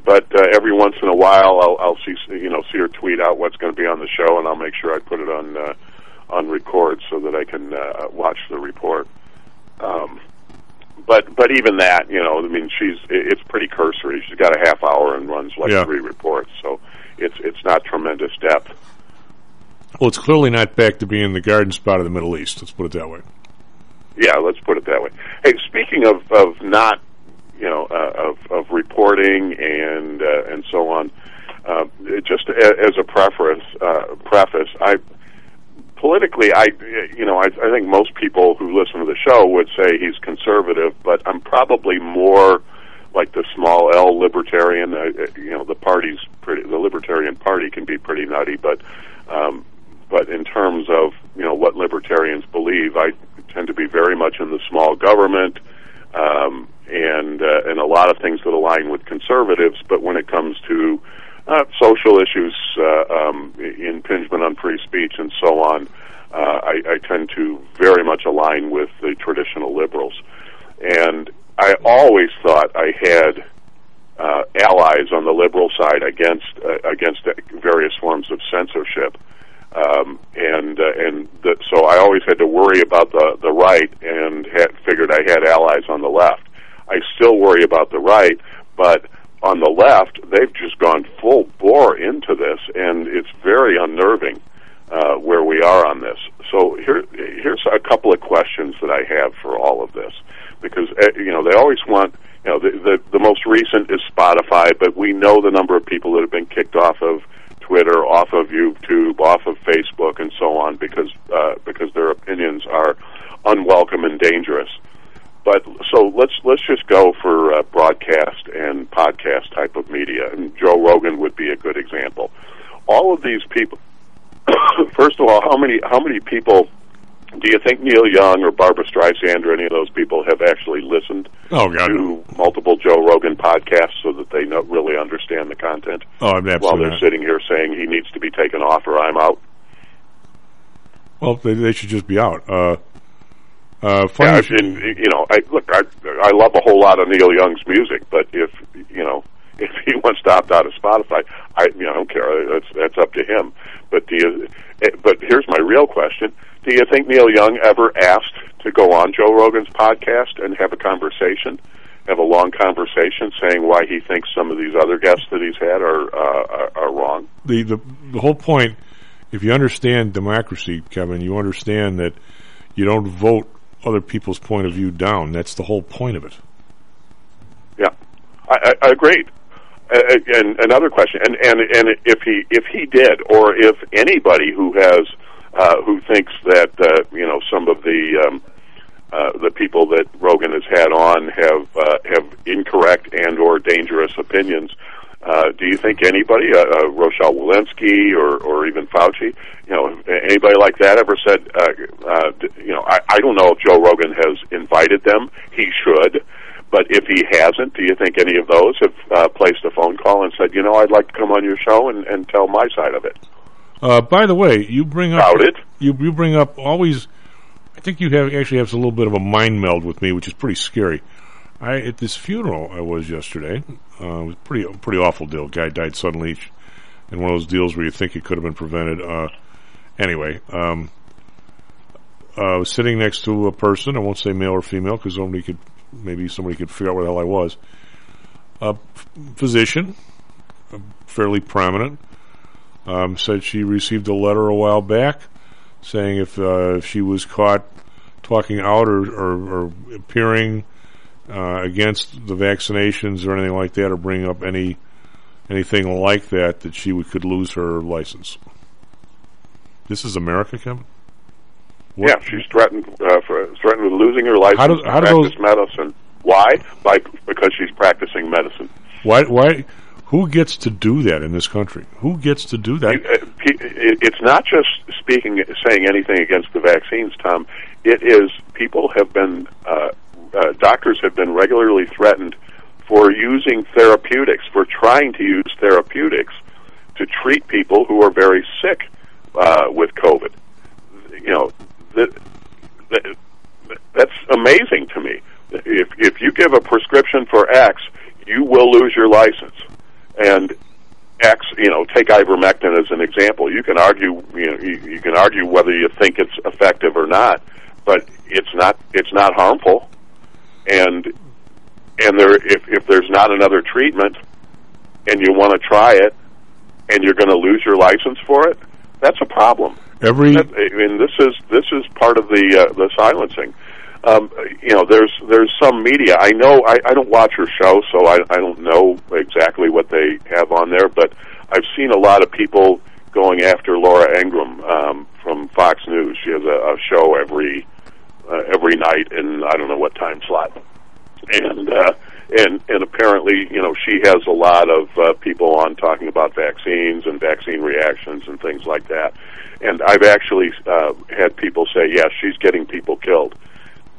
but uh, every once in a while I'll, I'll see you know see her tweet out what's going to be on the show, and I'll make sure I put it on uh, on record so that I can uh, watch the report. Um, but but even that, you know, I mean, she's it's pretty cursory. She's got a half hour and runs like Yeah. three reports, so it's it's not tremendous depth. well, it's clearly not back to being the garden spot of the Middle East. Let's put it that way. Yeah, let's put it that way. Hey, speaking of of not, you know, uh, of of reporting and uh, and so on, uh, just a, as a preface, uh, preface, I politically, I you know, I, I think most people who listen to the show would say he's conservative, but I'm probably more like the small L libertarian. Uh, uh, you know, the party's pretty. The Libertarian Party can be pretty nutty, but um, but in terms of you know what libertarians believe, I tend to be very much in the small government. Um, and uh, and a lot of things that align with conservatives, but when it comes to uh, social issues, uh, um, impingement on free speech, and so on, uh, I, I tend to very much align with the traditional liberals. And I always thought I had uh, allies on the liberal side against uh, against various forms of censorship. Um, and uh, and the, so I always had to worry about the the right, and had figured I had allies on the left. I still worry about the right, but on the left, they've just gone full bore into this, and it's very unnerving uh, where we are on this. So here, here's a couple of questions that I have for all of this, because uh, you know they always want. You know, the, the the most recent is Spotify, but we know the number of people that have been kicked off of Twitter, off of YouTube, off of Facebook, and so on, because uh, because their opinions are unwelcome and dangerous. But so let's let's just go for uh, broadcast and podcast type of media, and Joe Rogan would be a good example. All of these people. first of all, how many how many people do you think Neil Young or Barbra Streisand or any of those people have actually listened oh, God. to multiple Joe Rogan podcasts so that they know, really understand the content? Oh, I'm while they're not. sitting here saying he needs to be taken off or I'm out. Well, they, they should just be out. Uh, uh, Yeah, and, you know, I look, I I love a whole lot of Neil Young's music, but if you know if he wants to opt out of Spotify, I you know I don't care. That's that's up to him. But do you? eh, But here's my real question: Do you think Neil Young ever asked to go on Joe Rogan's podcast and have a conversation? Have a long conversation saying why he thinks some of these other guests that he's had are uh, are, are wrong. the, the the whole point, if you understand democracy, Kevin, you understand that you don't vote other people's point of view down. That's the whole point of it. Yeah, I, I, I agreed. Uh, and another question, and and and if he if he did, or if anybody who has uh, who thinks that uh, you know some of the um, uh, the people that Rogan has had on have uh, have incorrect and or dangerous opinions. Uh, do you think anybody, uh, uh, Rochelle Walensky or, or even Fauci, you know, anybody like that ever said, uh, uh, you know, I, I don't know if Joe Rogan has invited them. He should. But if he hasn't, do you think any of those have uh, placed a phone call and said, you know, I'd like to come on your show and, and tell my side of it? Uh, by the way, you bring up it. you you bring up always. I think you have actually have a little bit of a mind meld with me, which is pretty scary. I at this funeral I was yesterday. Uh, it was pretty pretty awful deal. Guy died suddenly, in one of those deals where you think it could have been prevented. Uh, anyway, um, I was sitting next to a person. I won't say male or female because somebody could maybe somebody could figure out where the hell I was. A physician, uh, fairly prominent, um, said she received a letter a while back saying if, uh, if she was caught talking out or, or, or appearing uh, against the vaccinations or anything like that, or bring up any anything like that, that she would, could lose her license. This is America, Kevin. What- Yeah, she's threatened uh, for threatened with losing her license How do- how do practice those- medicine. Why? By because she's practicing medicine. Why? Why? Who gets to do that in this country? Who gets to do that? Uh, It's not just speaking, saying anything against the vaccines, Tom. It is people have been, uh, uh, doctors have been regularly threatened for using therapeutics, for trying to use therapeutics to treat people who are very sick uh, with COVID. You know, that, that, that's amazing to me. If if you give a prescription for X, you will lose your license, and X, you know, take ivermectin as an example. You can argue, you know, you, you can argue whether you think it's effective or not, but it's not. It's not harmful, and and there, if if there's not another treatment, and you want to try it, and you're going to lose your license for it, that's a problem. Every That, I mean, this is this is part of the uh, the silencing. Um, you know, there's there's some media. I know I, I don't watch her show, so I, I don't know exactly what they have on there. But I've seen a lot of people going after Laura Ingraham um, from Fox News. She has a, a show every uh, every night in I don't know what time slot, and uh, and and apparently, you know, she has a lot of uh, people on talking about vaccines and vaccine reactions and things like that. And I've actually uh, had people say, "Yes, she's getting people killed."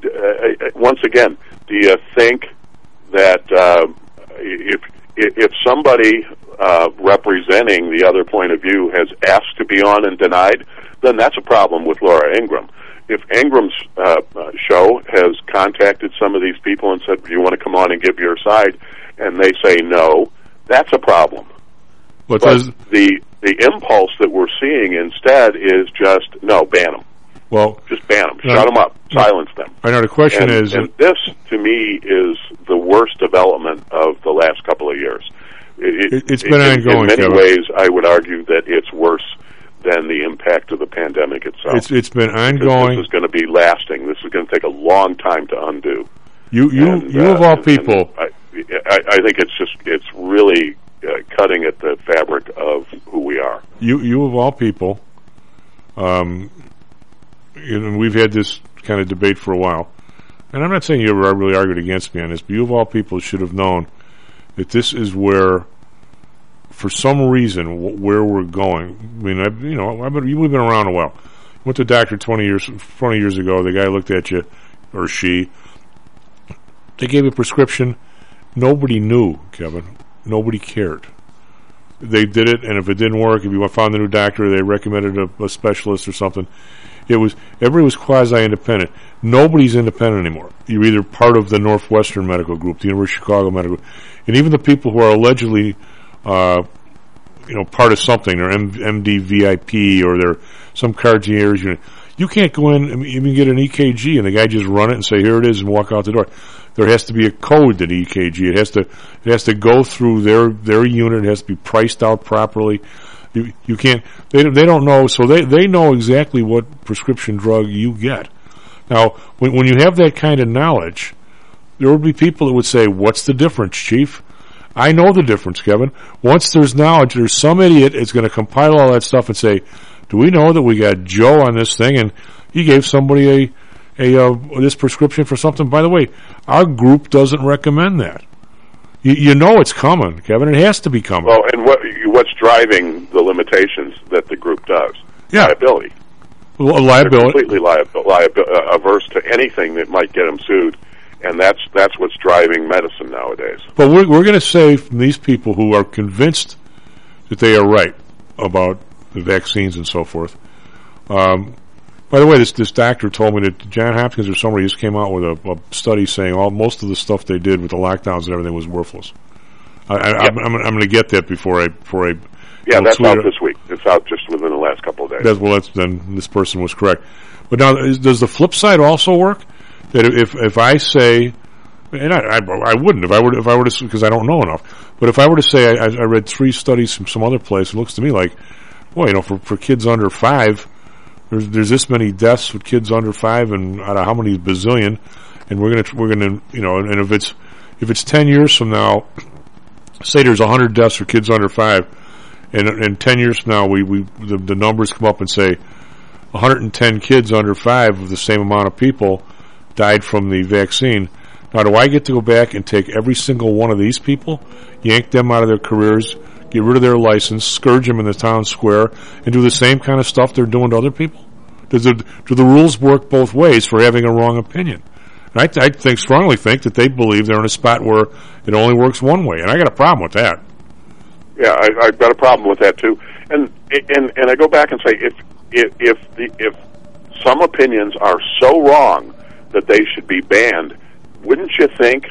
Uh, uh, once again, do you think that uh, if if somebody uh, representing the other point of view has asked to be on and denied, then that's a problem with Laura Ingraham. If Ingraham's uh, uh, show has contacted some of these people and said, "Do you want to come on and give your side?" and they say no, that's a problem. But But does, the the impulse that we're seeing instead is just no, ban them, well, just ban them, No. shut them up, silence them. I know the question and, is, and this, to me, is the worst development of the last couple of years. It, it's been in, ongoing, In many Kevin. ways, I would argue that it's worse than the impact of the pandemic itself. it's it's been ongoing. This is going to be lasting. This is going to take a long time to undo. You you And, you uh, of all and- people, and I, I, I think it's just it's really uh, cutting at the fabric of who we are. you you of all people, um, you know, we've had this kind of debate for a while, and I'm not saying you ever really argued against me on this, but you of all people should have known that this is where, for some reason, wh- where we're going. I mean, I've, you know, I've been, we've been around a while. Went to doctor 20 years 20 years ago. The guy looked at you, or she. They gave you a prescription. Nobody knew, Kevin. Nobody cared they did it, and if it didn't work, if you found a new doctor, they recommended a, a specialist or something. It was everybody was quasi independent. Nobody's independent anymore. You're either part of the Northwestern Medical Group, the University of Chicago Medical, Group, and even the people who are allegedly, uh, you know, part of something, or M- MD VIP, or they're some cardiac unit. You can't go in and even get an EKG, and the guy just run it and say, "Here it is," and walk out the door. There has to be a code to the EKG. It has to it has to go through their their unit. It has to be priced out properly. You you can't they they don't know so they they know exactly what prescription drug you get. Now when when you have that kind of knowledge, there would be people that would say, "What's the difference, chief?" I know the difference, Kevin. Once there's knowledge, there's some idiot that's going to compile all that stuff and say, "Do we know that we got Joe on this thing and he gave somebody a a uh, this prescription for something?" By the way, our group doesn't recommend that. You, you know it's coming, Kevin. It has to be coming. Well, and what what's driving the limitations that the group does? Yeah. Liability. Li- They're liability. completely liabil- liabil- uh, averse to anything that might get them sued, and that's that's what's driving medicine nowadays. But we're, we're going to say from these people who are convinced that they are right about the vaccines and so forth. Um, by the way, this this doctor told me that John Hopkins or somebody just came out with a, a study saying all most of the stuff they did with the lockdowns and everything was worthless. I, I, I'm, I'm, I'm going to get that before I before I. Yeah, that's out it. this week. It's out just within the last couple of days. That's, well, that's, then this person was correct. But now, is, does the flip side also work? That if if I say, and I, I, I wouldn't if I were if I were to because I don't know enough. But if I were to say I, I read three studies from some other place, it looks to me like, well, you know, for for kids under five, there's there's this many deaths with kids under five, and out of how many bazillion, and we're gonna we're gonna you know, and if it's if it's ten years from now, say there's hundred deaths for kids under five, and and ten years from now we we the, the numbers come up and say 110 kids under five of the same amount of people died from the vaccine. Now, do I get to go back and take every single one of these people, yank them out of their careers, get rid of their license, scourge them in the town square, and do the same kind of stuff they're doing to other people? Does the, do the rules work both ways for having a wrong opinion? I, I think strongly think that they believe they're in a spot where it only works one way, and I got a problem with that. Yeah, I, I've got a problem with that too. And and and I go back and say if if if the if some opinions are so wrong that they should be banned, wouldn't you think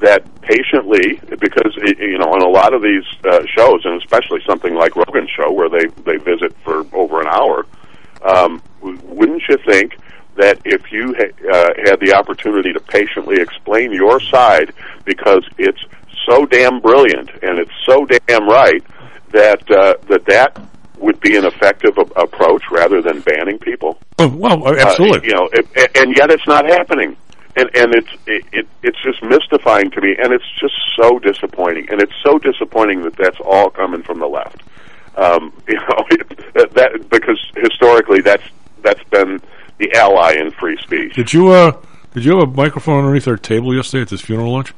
that patiently, because you know, on a lot of these uh, shows, and especially something like Rogan's show, where they they visit for over an hour, um, wouldn't you think that if you ha- uh, had the opportunity to patiently explain your side, because it's so damn brilliant and it's so damn right, that uh, that that would be an effective a- approach rather than banning people? Oh, well, Uh, absolutely. you know, it, and yet it's not happening. And and it's it, it it's just mystifying to me, and it's just so disappointing. And it's so disappointing that that's all coming from the left. Um, you know, that, that because historically that's that's been the ally in free speech. Did you uh did you have a microphone underneath our table yesterday at this funeral lunch?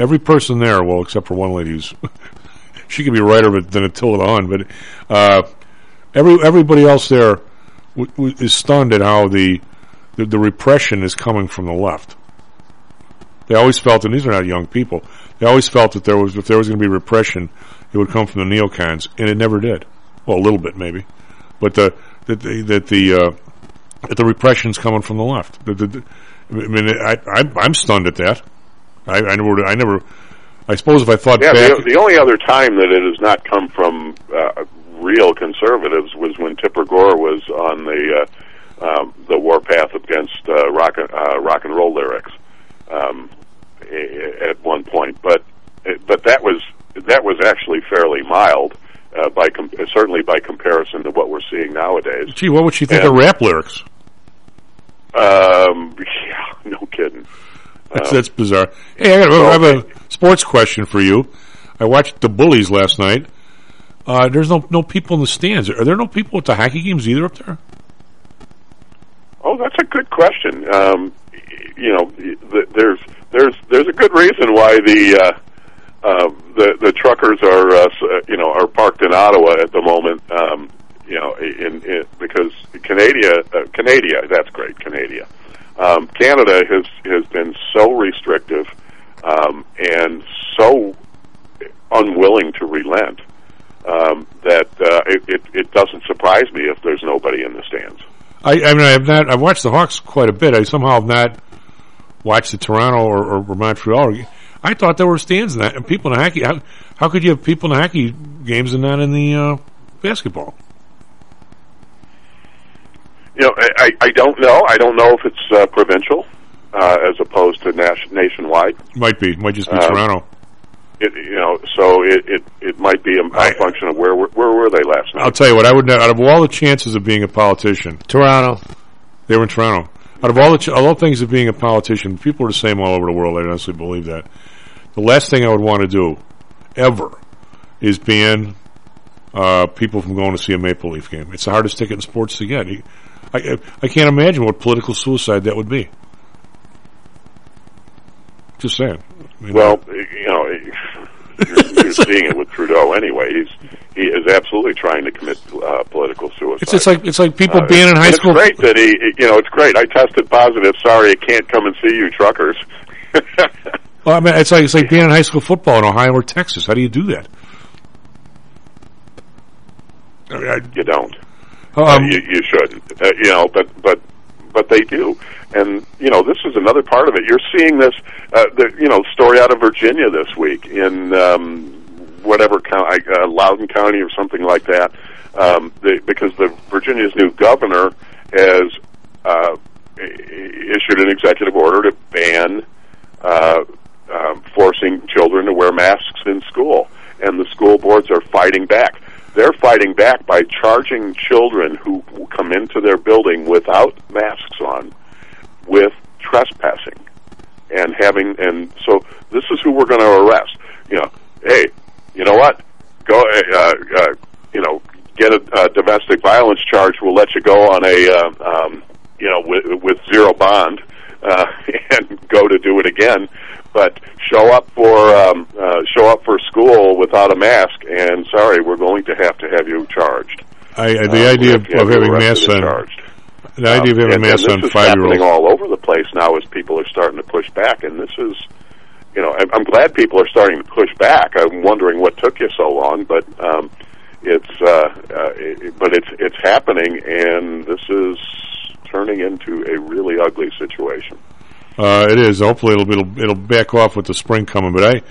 Every person there, well, except for one lady who's she could be righter but- than Attila the Hun, but uh, every everybody else there w- w- is stunned at how the, the the repression is coming from the left. They always felt, and these are not young people. They always felt that there was if there was going to be repression, it would come from the neocons, and it never did. Well, a little bit maybe, but the that the that the uh, that the repression's coming from the left. The, the, the- I mean, I, I I'm stunned at that. I, I never I never. I suppose if I thought Yeah, back, the, the only other time that it has not come from uh, real conservatives was when Tipper Gore was on the uh, um, the warpath against uh, rock uh, rock and roll lyrics um, at one point, but but that was that was actually fairly mild uh, by com- certainly by comparison to what we're seeing nowadays. gee, what would she think Yeah. of rap lyrics? Um, yeah, no kidding. That's, that's bizarre. Hey, I, got, I have a sports question for you. I watched the Bullies last night. Uh, there's no no people in the stands. Are there no people at the hockey games either up there? Oh, that's a good question. Um, you know, there's there's there's a good reason why the uh, uh, the the truckers are uh, uh, you know are parked in Ottawa at the moment. Um, you know, in, in because Canada, uh, Canada, that's great, Canada. Um, Canada has has been so restrictive um, and so unwilling to relent um, that uh, it, it it doesn't surprise me if there's nobody in the stands. I, I mean, I have not. I've watched the Hawks quite a bit. I somehow have not watched the Toronto or, or Montreal. I thought there were stands in that and people in the hockey. How, how could you have people in the hockey games and not in the uh, basketball? You know, I, I I don't know. I don't know if it's uh, provincial uh, as opposed to nas- nationwide. Might be. Might just be Um, Toronto. It, you know, so it, it, it might be a function of where were- where were they last night. I'll tell you what. I would not, out of all the chances of being a politician, Toronto. They were in Toronto. Out of all the ch- all the things of being a politician, people are the same all over the world. I honestly believe that. The last thing I would want to do, ever, is ban uh, people from going to see a Maple Leaf game. It's the hardest ticket in sports to get. I, I, I can't imagine what political suicide that would be. Just saying. Mean, Well, you know, you're, you're seeing it with Trudeau anyway. He's he is absolutely trying to commit uh, political suicide. it's it's like it's like people Uh, in high school. It's great that he, you know, it's great. I tested positive. Sorry, I can't come and see you, truckers. Well, I mean, it's like it's like being in high school football in Ohio or Texas. How do you do that? I mean, I- you don't. um, you, you should, uh, you know, but but but they do, and you know, this is another part of it. You're seeing this, uh, the you know, story out of Virginia this week in um, whatever county, uh, Loudoun County or something like that, um, the, because the Virginia's new governor has uh, issued an executive order to ban uh, um, forcing children to wear masks in school, and the school boards are fighting back. They're fighting back by charging children who come into their building without masks on with trespassing and having and so this is who we're going to arrest. You know, hey, you know what? Go, uh, uh, you know, get a, a domestic violence charge. We'll let you go on a, uh, um, you know, with, with zero bond uh, and go to do it again. But show up for um, uh, show up for school without a mask, and sorry, we're going to have to have you charged. I, I- Uh, the we idea of, of having masks on charged. The idea of Um, having and, masks and on five year happening olds. all over the place now as people are starting to push back, and this is, you know, I'm, I'm glad people are starting to push back. I'm wondering what took you so long, but um, it's, uh, uh, it, but it's it's happening, and this is turning into a really ugly situation. Uh, it is. Hopefully, it'll, it'll it'll back off with the spring coming. But I,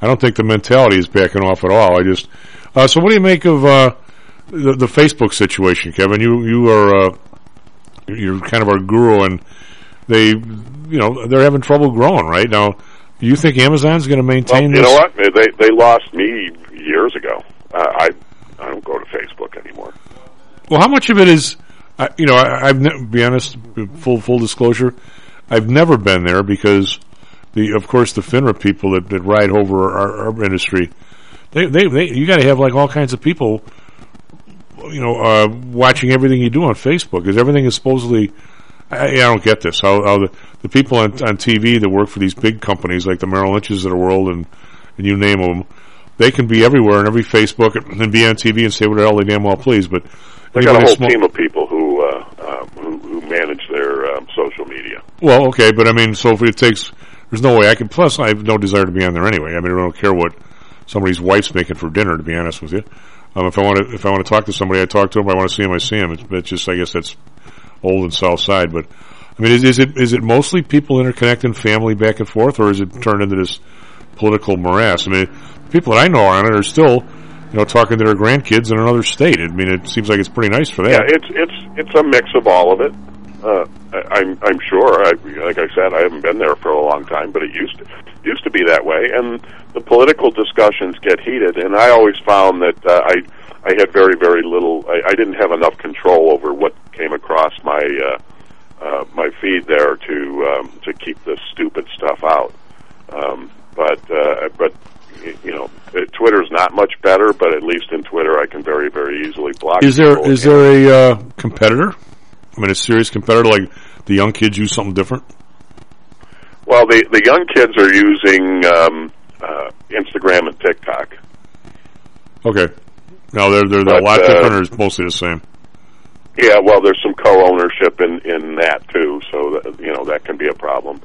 I don't think the mentality is backing off at all. I just. Uh, so, what do you make of uh, the, the Facebook situation, Kevin? You you are uh, you're kind of our guru, and they, you know, they're having trouble growing right now. Do you think Amazon's going to Well, maintain you this? know what? They they lost me years ago. Uh, I I don't go to Facebook anymore. Well, how much of it is, I you know, I, I've ne- be honest, full full disclosure, I've never been there because the, of course, the FINRA people that, that ride over our, our industry, they they, they you got to have like all kinds of people, you know, uh, watching everything you do on Facebook because everything is supposedly I, I don't get this. How, how the, the people on, on TV that work for these big companies like the Merrill Lynch's of the world and, and you name them, they can be everywhere on every Facebook and be on TV and say whatever the hell they damn well please. But They got a whole small- team of people who uh, uh, who, who manage their um, social media. Well, okay, but I mean, so if it takes, there's no way I can. Plus, I have no desire to be on there anyway. I mean, I don't care what somebody's wife's making for dinner. To be honest with you, um, if I want to, if I want to talk to somebody, I talk to them. If I want to see them, I see them. It's, it's just, I guess that's old and South Side. But I mean, is, is it is it mostly people interconnecting family back and forth, or is it turned into this political morass? I mean, people that I know on it are still, you know, talking to their grandkids in another state. I mean, it seems like it's pretty nice for that. Yeah, it's it's it's a mix of all of it. Uh, I, I'm I'm sure. I, like I said, I haven't been there for a long time, but it used to used to be that way. And the political discussions get heated, and I always found that uh, I I had very very little. I, I didn't have enough control over what came across my uh, uh, my feed there to um, to keep this stupid stuff out. Um, but uh, but you know, uh, Twitter's not much better, but at least in Twitter, I can very very easily block. Is there is there a uh, competitor? I mean, a serious competitor like the young kids use something different. Well, the the young kids are using um, uh, Instagram and TikTok. Okay, now they're they're, they're a lot uh, different, or it's mostly the same. Yeah, well, there's some co-ownership in in that too, so that, you know that can be a problem.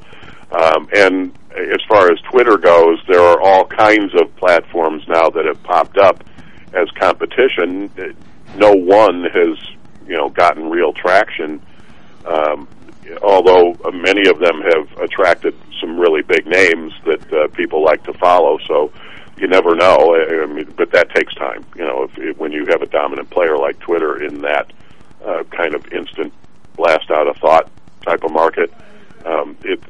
Um, and as far as Twitter goes, there are all kinds of platforms now that have popped up as competition. No one has you know gotten real traction. Um, although uh, many of them have attracted some really big names that uh, people like to follow. So you never know. I mean, but that takes time. You know, if, if when you have a dominant player like Twitter in that uh, kind of instant blast out of thought type of market, um, it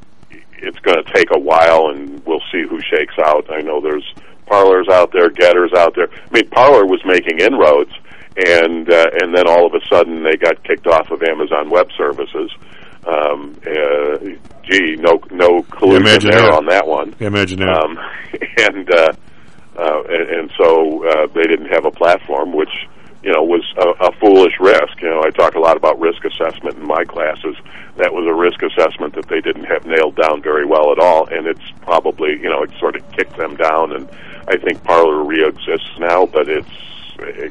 it's going to take a while, and we'll see who shakes out. I know there's parlors out there, getters out there. I mean, Parler was making inroads, and uh, and then all of a sudden they got kicked off of Amazon Web Services. Um, uh, gee, no no collusion imagine there that. on that one. Imagine that. Um, and uh, uh, and, and so uh, they didn't have a platform, which you know was a, a foolish risk. You know, I talk a lot about risk assessment in my classes. That was a risk assessment that they didn't have nailed down very well at all, and it's probably you know it sort of kicked them down. And I think Parler re-exists now, but it's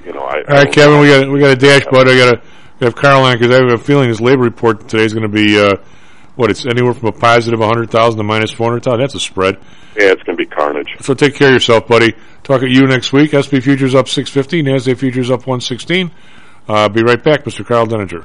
you know I. All right, Kevin, we got we got a dashboard. I got to have Karl on because I have a feeling this labor report today is going to be uh, what it's anywhere from a positive 100,000 to minus 400,000. That's a spread. Yeah, it's going to be carnage. So take care of yourself, buddy. Talk at you next week. SP futures up 650, Nasdaq futures up 116. Uh, be right back, Mr. Karl Denninger.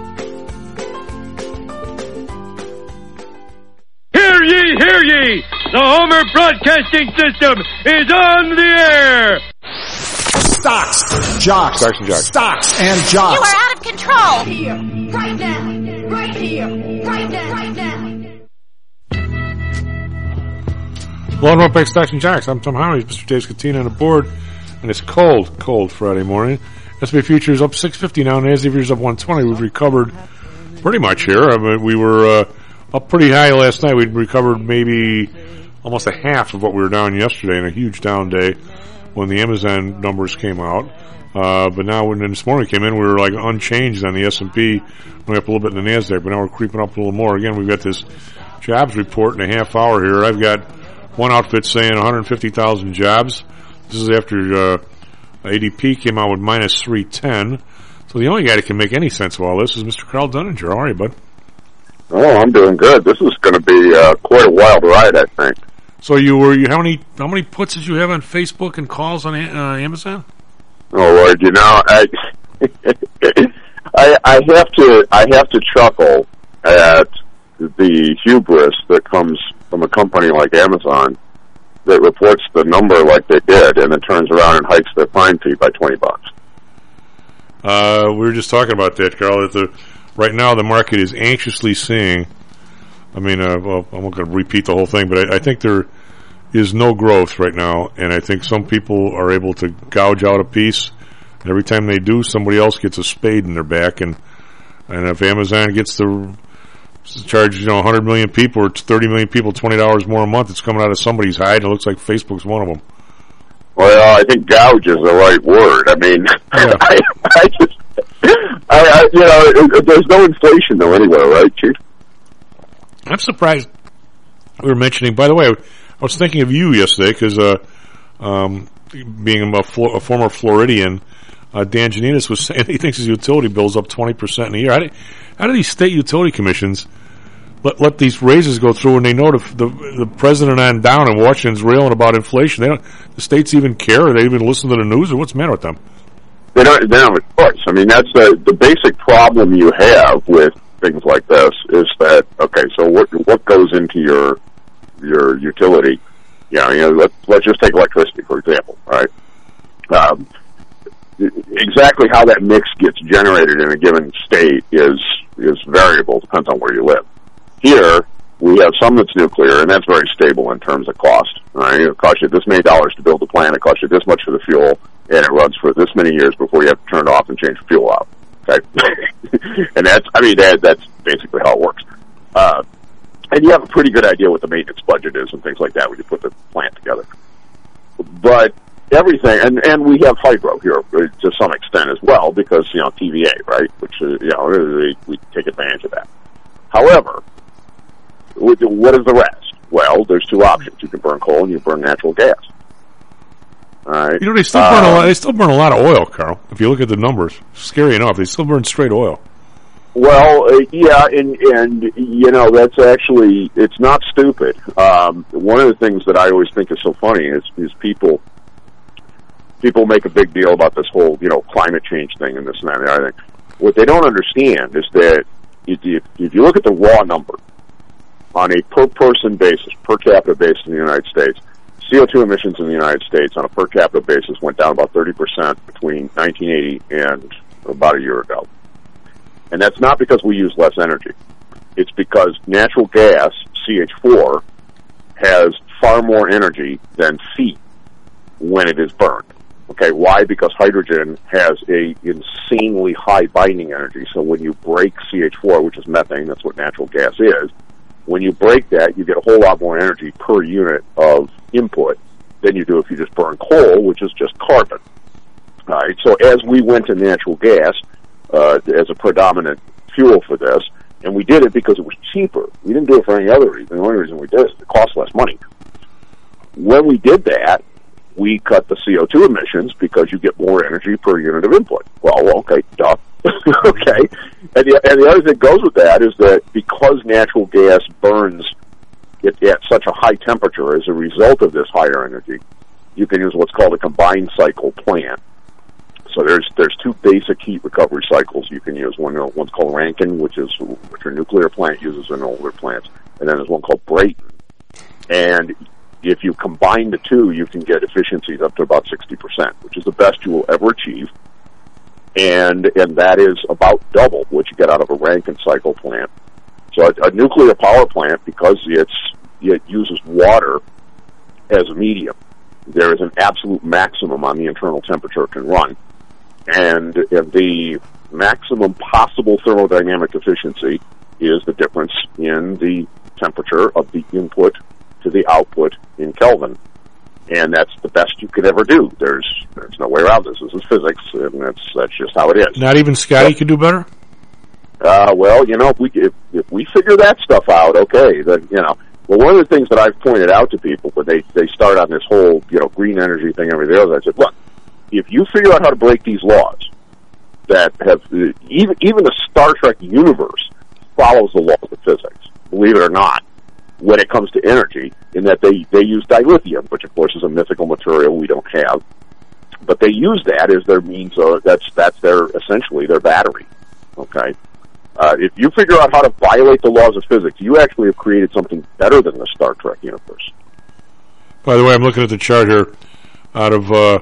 Hear ye, hear ye! The Homer Broadcasting System is on the air! Stocks, jocks, Stocks and jocks. stocks and You are out of control. Here, right now, right here, right now, right now. Well, welcome back, Stocks and Jocks. I'm Tom Howard. Mr. Dave Scatina on the board, and it's cold, cold Friday morning. S&P futures up 650 now, Nasdaq futures up 120. We've recovered pretty much here. I mean, we were uh, up pretty high last night. We'd recovered maybe almost a half of what we were down yesterday in a huge down day when the Amazon numbers came out. Uh, but now when this morning came in, we were like unchanged on the S&P, went up a little bit in the Nasdaq, but now we're creeping up a little more. Again, we've got this jobs report in a half hour here. I've got one outfit saying 150,000 jobs. This is after uh, ADP came out with minus 310. So the only guy that can make any sense of all this is Mr. Karl Denninger. How are you, bud? Oh, I'm doing good. This is going to be uh, quite a wild ride, I think. So you were you how many how many puts did you have on Facebook and calls on uh, Amazon? Oh Lord, you know, I, I, I have to, I have to chuckle at the hubris that comes from a company like Amazon that reports the number like they did, and then turns around and hikes their Prime fee by twenty bucks. Uh, we were just talking about that, Karl. That the right now the market is anxiously seeing. I mean, uh, well, I'm not going to repeat the whole thing, but I, I think there is no growth right now, and I think some people are able to gouge out a piece. And every time they do, somebody else gets a spade in their back, and and if Amazon gets to charge you know 100 million people or 30 million people 20 dollars more a month, it's coming out of somebody's hide. And it looks like Facebook's one of them. Well, I think gouge is the right word. I mean, I, I just, I, I, you know, there's no inflation though anywhere, right, Chief? I'm surprised we were mentioning. By the way, I was thinking of you yesterday because, uh, um, being a, Flo- a former Floridian, uh, Dan Janinas was saying he thinks his utility bill's up twenty percent in a year. How do, how do these state utility commissions let let these raises go through and they know the, the the president on down in Washington's railing about inflation? They don't. The states even care? They even listen to the news? Or what's the matter with them? They don't, they don't have a choice. I mean, that's the the basic problem you have with things like this is that okay, so what what goes into your your utility? Yeah, you know, let's let's just take electricity for example, right? Um, exactly how that mix gets generated in a given state is is variable. Depends on where you live. Here, we have some that's nuclear, and that's very stable in terms of cost. Right? It costs you this many dollars to build the plant. It costs you this much for the fuel, and it runs for this many years before you have to turn it off and change the fuel out. Okay, and that's I mean that that's basically how it works. Uh, and you have a pretty good idea what the maintenance budget is and things like that when you put the plant together. But everything, and and we have hydro here to some extent as well because you know TVA, right? Which uh, you know we, we take advantage of that. However, what is the rest? Well, there's two options: you can burn coal and you burn natural gas. All right. You know, they still burn a Um, lot. They still burn a lot of oil, Karl. If you look at the numbers, scary enough, they still burn straight oil. Well, uh, yeah, and and you know that's actually it's not stupid. Um, one of the things that I always think is so funny is is people people make a big deal about this whole you know climate change thing and this and that and the other thing. What they don't understand is that if you, if you look at the raw number on a per person basis, per capita basis in the United States, CO2 emissions in the United States on a per capita basis went down about 30% between 1980 and about a year ago. And that's not because we use less energy. It's because natural gas, CH4, has far more energy than C when it is burned. Okay, why? Because hydrogen has a insanely high binding energy. So when you break CH4, which is methane, that's what natural gas is, when you break that, you get a whole lot more energy per unit of input than you do if you just burn coal, which is just carbon. All right. So as we went to natural gas uh, as a predominant fuel for this, and we did it because it was cheaper. We didn't do it for any other reason. The only reason we did it is it cost less money. When we did that, we cut the CO2 emissions because you get more energy per unit of input. Well, okay, duh. okay. And the, and the other thing goes with that is that because natural gas burns at, at such a high temperature as a result of this higher energy, you can use what's called a combined cycle plant. So there's there's two basic heat recovery cycles you can use. One one's called Rankine, which is which a nuclear plant uses in older plants, and then there's one called Brayton. And if you combine the two, you can get efficiencies up to about 60%, which is the best you will ever achieve. And, and that is about double what you get out of a Rankine cycle plant. So a, a nuclear power plant, because it's, it uses water as a medium, there is an absolute maximum on the internal temperature it can run. And, and the maximum possible thermodynamic efficiency is the difference in the temperature of the input to the output in Kelvin. And that's the best you could ever do. There's there's no way around this. This is physics, and that's that's just how it is. Not even Scotty could do better. Uh, well, you know, if we if, if we figure that stuff out, okay, then you know. Well, one of the things that I've pointed out to people when they they start on this whole you know green energy thing and everything else, I said, look, if you figure out how to break these laws that have even even the Star Trek universe follows the laws of physics, believe it or not, when it comes to energy, in that they they use dilithium, which of course is a mythical material we don't have, but they use that as their means of that's that's their essentially their battery. Okay. Uh, if you figure out how to violate the laws of physics, you actually have created something better than the Star Trek universe. By the way, I'm looking at the chart here. Out of uh,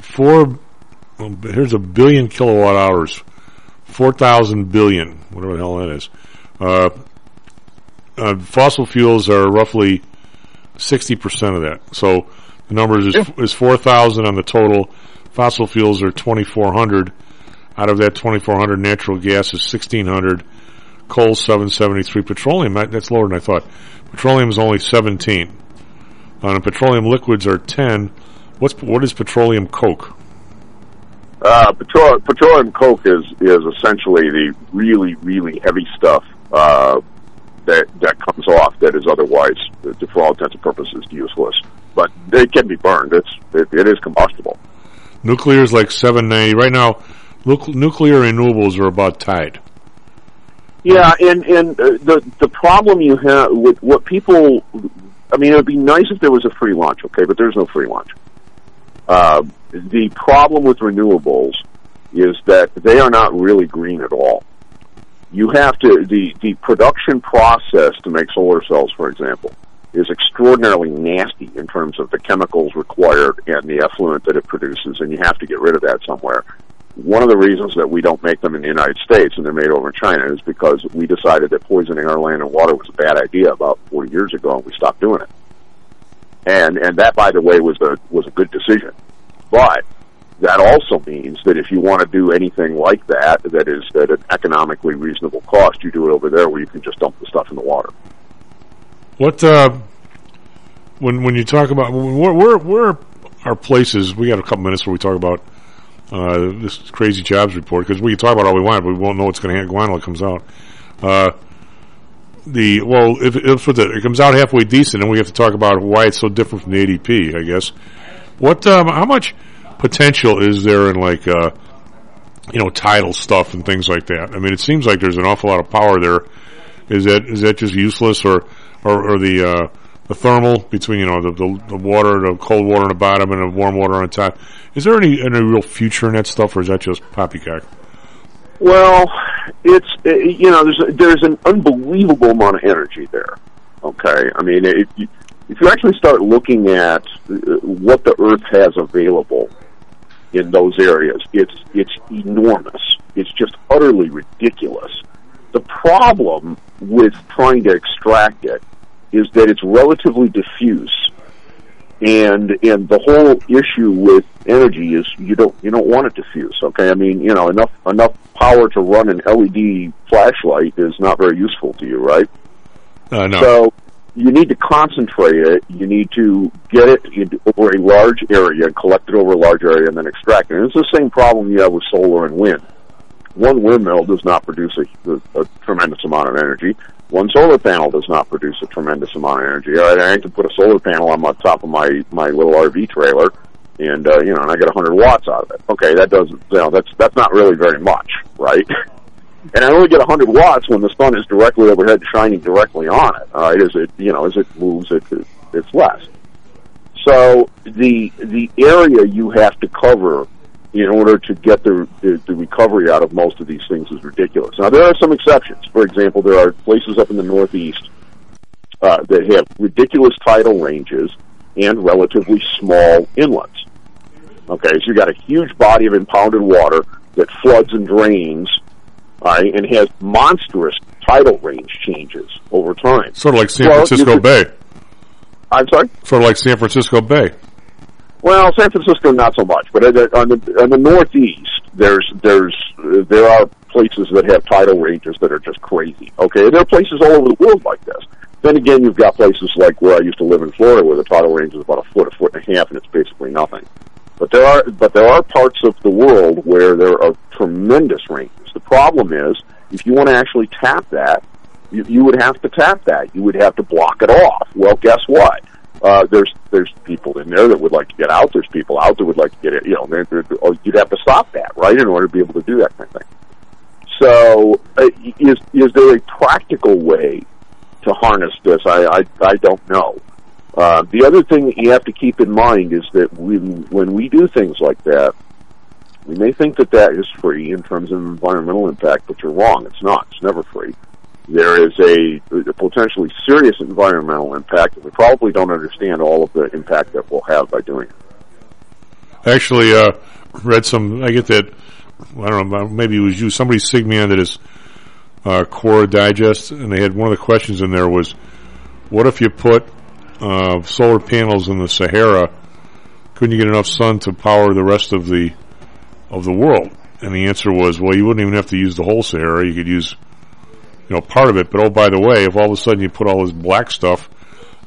four, well, here's a billion kilowatt hours, four thousand billion, whatever the hell that is. Uh, uh, fossil fuels are roughly sixty percent of that. So the numbers is, is four thousand on the total. Fossil fuels are twenty four hundred. Out of that twenty four hundred, natural gas is sixteen hundred. Coal seven seventy three. Petroleum that's lower than I thought. Petroleum is only seventeen. Uh, petroleum liquids are ten. What's what is petroleum coke? Uh, petro- petroleum coke is is essentially the really really heavy stuff uh, that that comes off that is otherwise, for all intents and purposes, useless. But they can be burned. It's it, it is combustible. Nuclear is like seven ninety right now. nuclear renewables are about tied. Yeah, and and uh, the the problem you have with what people, I mean, it would be nice if there was a free lunch, okay, but there's no free lunch. Uh, the problem with renewables is that they are not really green at all. You have to the the production process to make solar cells, for example, is extraordinarily nasty in terms of the chemicals required and the effluent that it produces, and you have to get rid of that somewhere. One of the reasons that we don't make them in the United States and they're made over in China is because we decided that poisoning our land and water was a bad idea about 40 years ago, and we stopped doing it. And and that, by the way, was a was a good decision. But that also means that if you want to do anything like that, that is at an economically reasonable cost, you do it over there where you can just dump the stuff in the water. What uh, when when you talk about where where, where are our places? We got a couple minutes where we talk about uh, this crazy jobs report because we can talk about all we want, but we won't know what's going to happen until it comes out. Uh, the well, if, if the, it comes out halfway decent, then we have to talk about why it's so different from the ADP. I guess. What? Um, how much potential is there in like uh, you know tidal stuff and things like that? I mean, it seems like there's an awful lot of power there. Is that is that just useless, or or, or the uh, the thermal between you know the, the, the water, the cold water on the bottom, and the warm water on top? Is there any any real future in that stuff, or is that just poppycock? Well, it's you know there's a, there's an unbelievable amount of energy there. Okay, I mean if you, if you actually start looking at uh, what the Earth has available in those areas, it's it's enormous. It's just utterly ridiculous. The problem with trying to extract it is that it's relatively diffuse and and the whole issue with energy is you don't you don't want it diffuse. Okay, I mean you know enough enough power to run an LED flashlight is not very useful to you, right? Uh, no. So you need to concentrate it. You need to get it over a large area and collect it over a large area and then extract it. And it's the same problem you have with solar and wind. One windmill does not produce a, a, tremendous amount of energy one solar panel does not produce a tremendous amount of energy. I, I can put a solar panel on the top of my my little RV trailer, and uh, you know, and I get 100 watts out of it. Okay, that doesn't, you know, that's that's not really very much, right? and I only get 100 watts when the sun is directly overhead, shining directly on it. All right, as it you know, as it moves, it, it it's less. So the the area you have to cover in order to get the, the, the recovery out of most of these things is ridiculous. Now there are some exceptions. For example, there are places up in the Northeast uh, that have ridiculous tidal ranges and relatively small inlets. Okay, so you've got a huge body of impounded water that floods and drains, right, and has monstrous tidal range changes over time. Sort of like San Well, Francisco could- Bay. I'm sorry. Sort of like San Francisco Bay. Well, San Francisco not so much, but on the on the, on the northeast, there's there's uh, there are places that have tidal ranges that are just crazy. Okay, there are places all over the world like this. Then again, you've got places like where I used to live in Florida, where the tidal range is about a foot, a foot and a half, and it's basically nothing. But there are but there are parts of the world where there are tremendous ranges. The problem is, if you want to actually tap that, you, you would have to tap that. You would have to block it off. Well, guess what? Uh, there's there's people in there that would like to get out. There's people out that would like to get it. You know, they're, they're, oh, you'd have to stop that, right, in order to be able to do that kind of thing. So, uh, is is there a practical way to harness this? I I, I don't know. Uh, the other thing that you have to keep in mind is that we, when we do things like that, we may think that that is free in terms of environmental impact, but you're wrong. It's not. It's never free. There is a, a potentially serious environmental impact, and we probably don't understand all of the impact that we'll have by doing it. Actually, uh, read some. I get that. I don't know. Maybe it was you. Somebody signed me onto this uh, Quora Digest, and they had one of the questions in there was, "What if you put uh, solar panels in the Sahara? Couldn't you get enough sun to power the rest of the of the world?" And the answer was, "Well, you wouldn't even have to use the whole Sahara. You could use, you know, part of it. But oh, by the way, if all of a sudden you put all this black stuff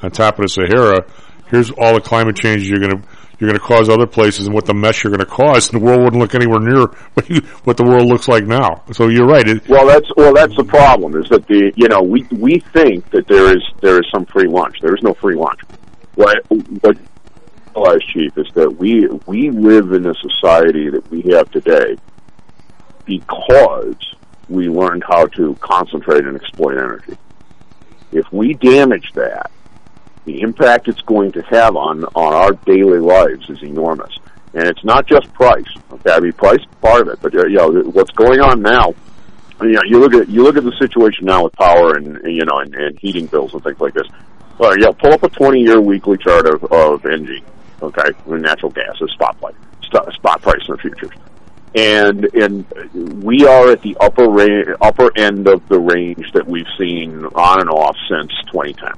on top of the Sahara, here's all the climate changes you're going to." You're going to cause other places, and what the mess you're going to cause, and the world wouldn't look anywhere near what, you, what the world looks like now. So you're right. It, Well, that's well, that's the problem. Is that the you know we we think that there is there is some free lunch. There is no free lunch. What what realize, Chief, is that we we live in a society that we have today because we learned how to concentrate and exploit energy. If we damage that, the impact it's going to have on on our daily lives is enormous. And it's not just price. Okay, I mean price part of it, but you know what's going on now. You know, you look at you look at the situation now with power and you know and, and heating bills and things like this. Well, yeah, pull up a twenty-year weekly chart of of NG, okay, with natural gas as spot price, spot price in the futures, and and we are at the upper ra- upper end of the range that we've seen on and off since 2010.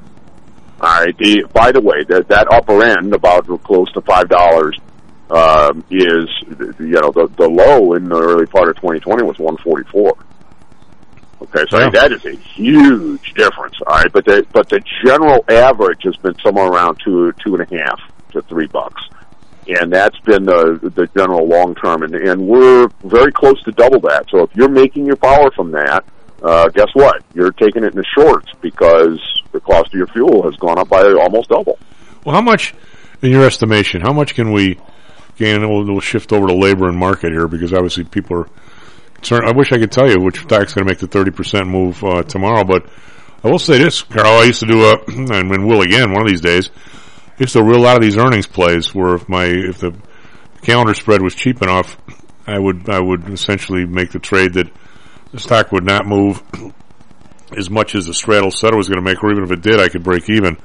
All right. The, by the way, that that upper end, about close to five dollars, um, is you know the the low in the early part of 2020 was 144. Okay, so Yeah. that is a huge difference. All right, but the but the general average has been somewhere around two two and a half to three bucks, and that's been the the general long term, and and we're very close to double that. So if you're making your power from that, uh, guess what? You're taking it in the shorts because the cost of your fuel has gone up by almost double. Well, how much, in your estimation, how much can we gain? And we'll, we'll shift over to labor and market here because obviously people are concerned. I wish I could tell you which stock's going to make the 30% move uh, tomorrow, but I will say this, Karl. I used to do a, and will again one of these days. Used to a lot of these earnings plays where if my if the calendar spread was cheap enough, I would I would essentially make the trade that the stock would not move as much as the straddle said it was going to make, or even if it did, I could break even.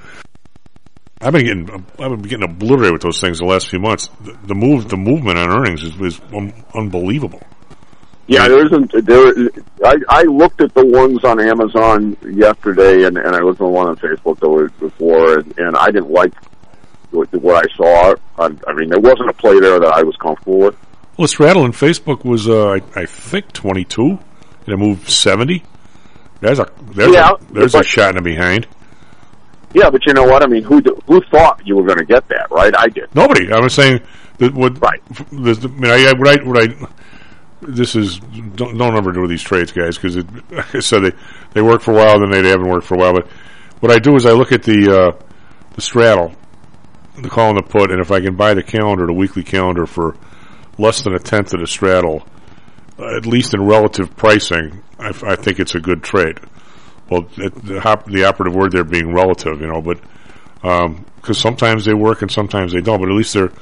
I've been getting I've been getting obliterated with those things the last few months. The, the move the movement on earnings is, is un, unbelievable. Yeah, there isn't. There, I, I looked at the ones on Amazon yesterday, and, and I looked at the one on Facebook the week before, and, and I didn't like what, what I saw. I, I mean, there wasn't a play there that I was comfortable with. Well, straddle in Facebook was uh, I, I think twenty two, and it moved seventy. There's a there's Yeah, a, there's a shot in the behind. Yeah, but you know what? I mean, who who thought you were going to get that? Right? I did. Nobody. I was saying that what right. The, the, I mean, I, what I what I this is don't don't ever do these trades, guys, because like I said they they work for a while, then they, they haven't worked for a while. But what I do is I look at the uh, the straddle, the call and the put, and if I can buy the calendar, the weekly calendar for less than a tenth of the straddle, uh, at least in relative pricing, I think it's a good trade. Well, the, hop, the operative word there being relative, you know, but because sometimes they work and sometimes they don't, but at least they're.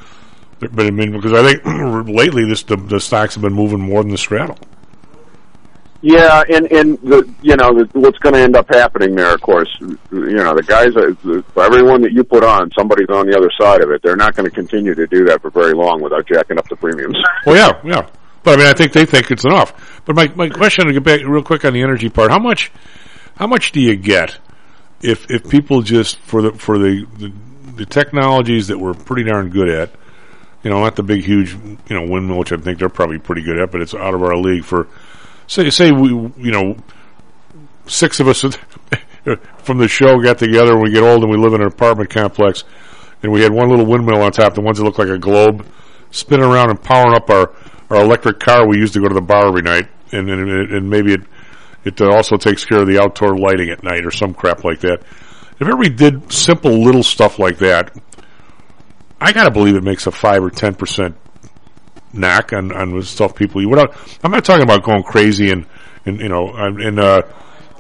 they're but I mean, because I think lately this the, the stocks have been moving more than the straddle. Yeah, and and the you know the, what's going to end up happening there, of course, you know the guys, uh, the, everyone that you put on, somebody's on the other side of it. They're not going to continue to do that for very long without jacking up the premiums. Well, yeah, yeah. But I mean, I think they think it's enough. But my my question to get back real quick on the energy part: how much how much do you get if if people just for the for the the, the technologies that we're pretty darn good at, you know, not the big huge you know windmill, which I think they're probably pretty good at, but it's out of our league for say say we you know six of us from the show got together and we get old and we live in an apartment complex and we had one little windmill on top, the ones that look like a globe, spinning around and powering up our, our electric car we used to go to the bar every night, and and, and maybe it it uh, also takes care of the outdoor lighting at night or some crap like that. If everybody did simple little stuff like that, I gotta believe it makes a five or ten percent knack on, on stuff people. You without, I'm not talking about going crazy and, and you know, and, uh,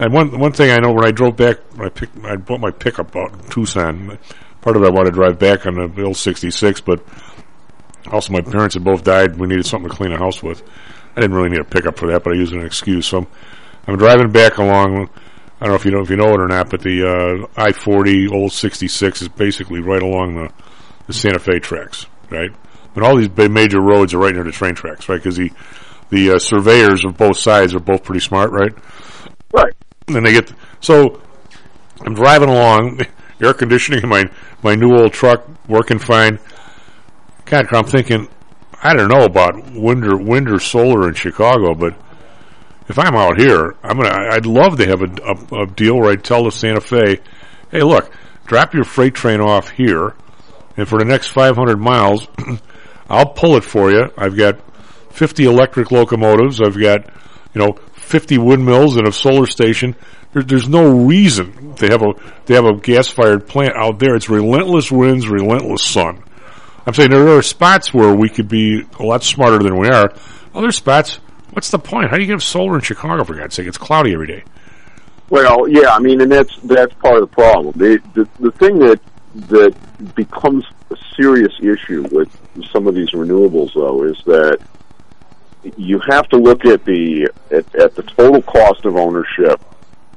and one one thing I know when I drove back, when I picked, I bought my pickup out in Tucson. Part of it I wanted to drive back on the old '66, but also my parents had both died. We needed something to clean the house with. I didn't really need a pickup for that, but I used it as an excuse. So I'm, I'm driving back along. I don't know if you know if you know it or not, but the uh, I-40 old 66 is basically right along the, the Santa Fe tracks, right? But all these major roads are right near the train tracks, right? Because the the uh, surveyors of both sides are both pretty smart, right? Right. And they get so I'm driving along, air conditioning in my my new old truck working fine. God, I'm thinking, I don't know about wind or wind or solar in Chicago, but if I'm out here, I'm gonna. I'd love to have a, a, a deal where I tell the Santa Fe, "Hey, look, drop your freight train off here, and for the next 500 miles, I'll pull it for you. I've got 50 electric locomotives. I've got, you know, 50 windmills and a solar station. There, there's no reason they have a they have a gas fired plant out there. It's relentless winds, relentless sun. I'm saying there are spots where we could be a lot smarter than we are. Other spots, what's the point? How do you get solar in Chicago for God's sake? It's cloudy every day. Well, yeah, I mean, and that's that's part of the problem. The the, the thing that that becomes serious issue with some of these renewables, though, is that you have to look at the at, at the total cost of ownership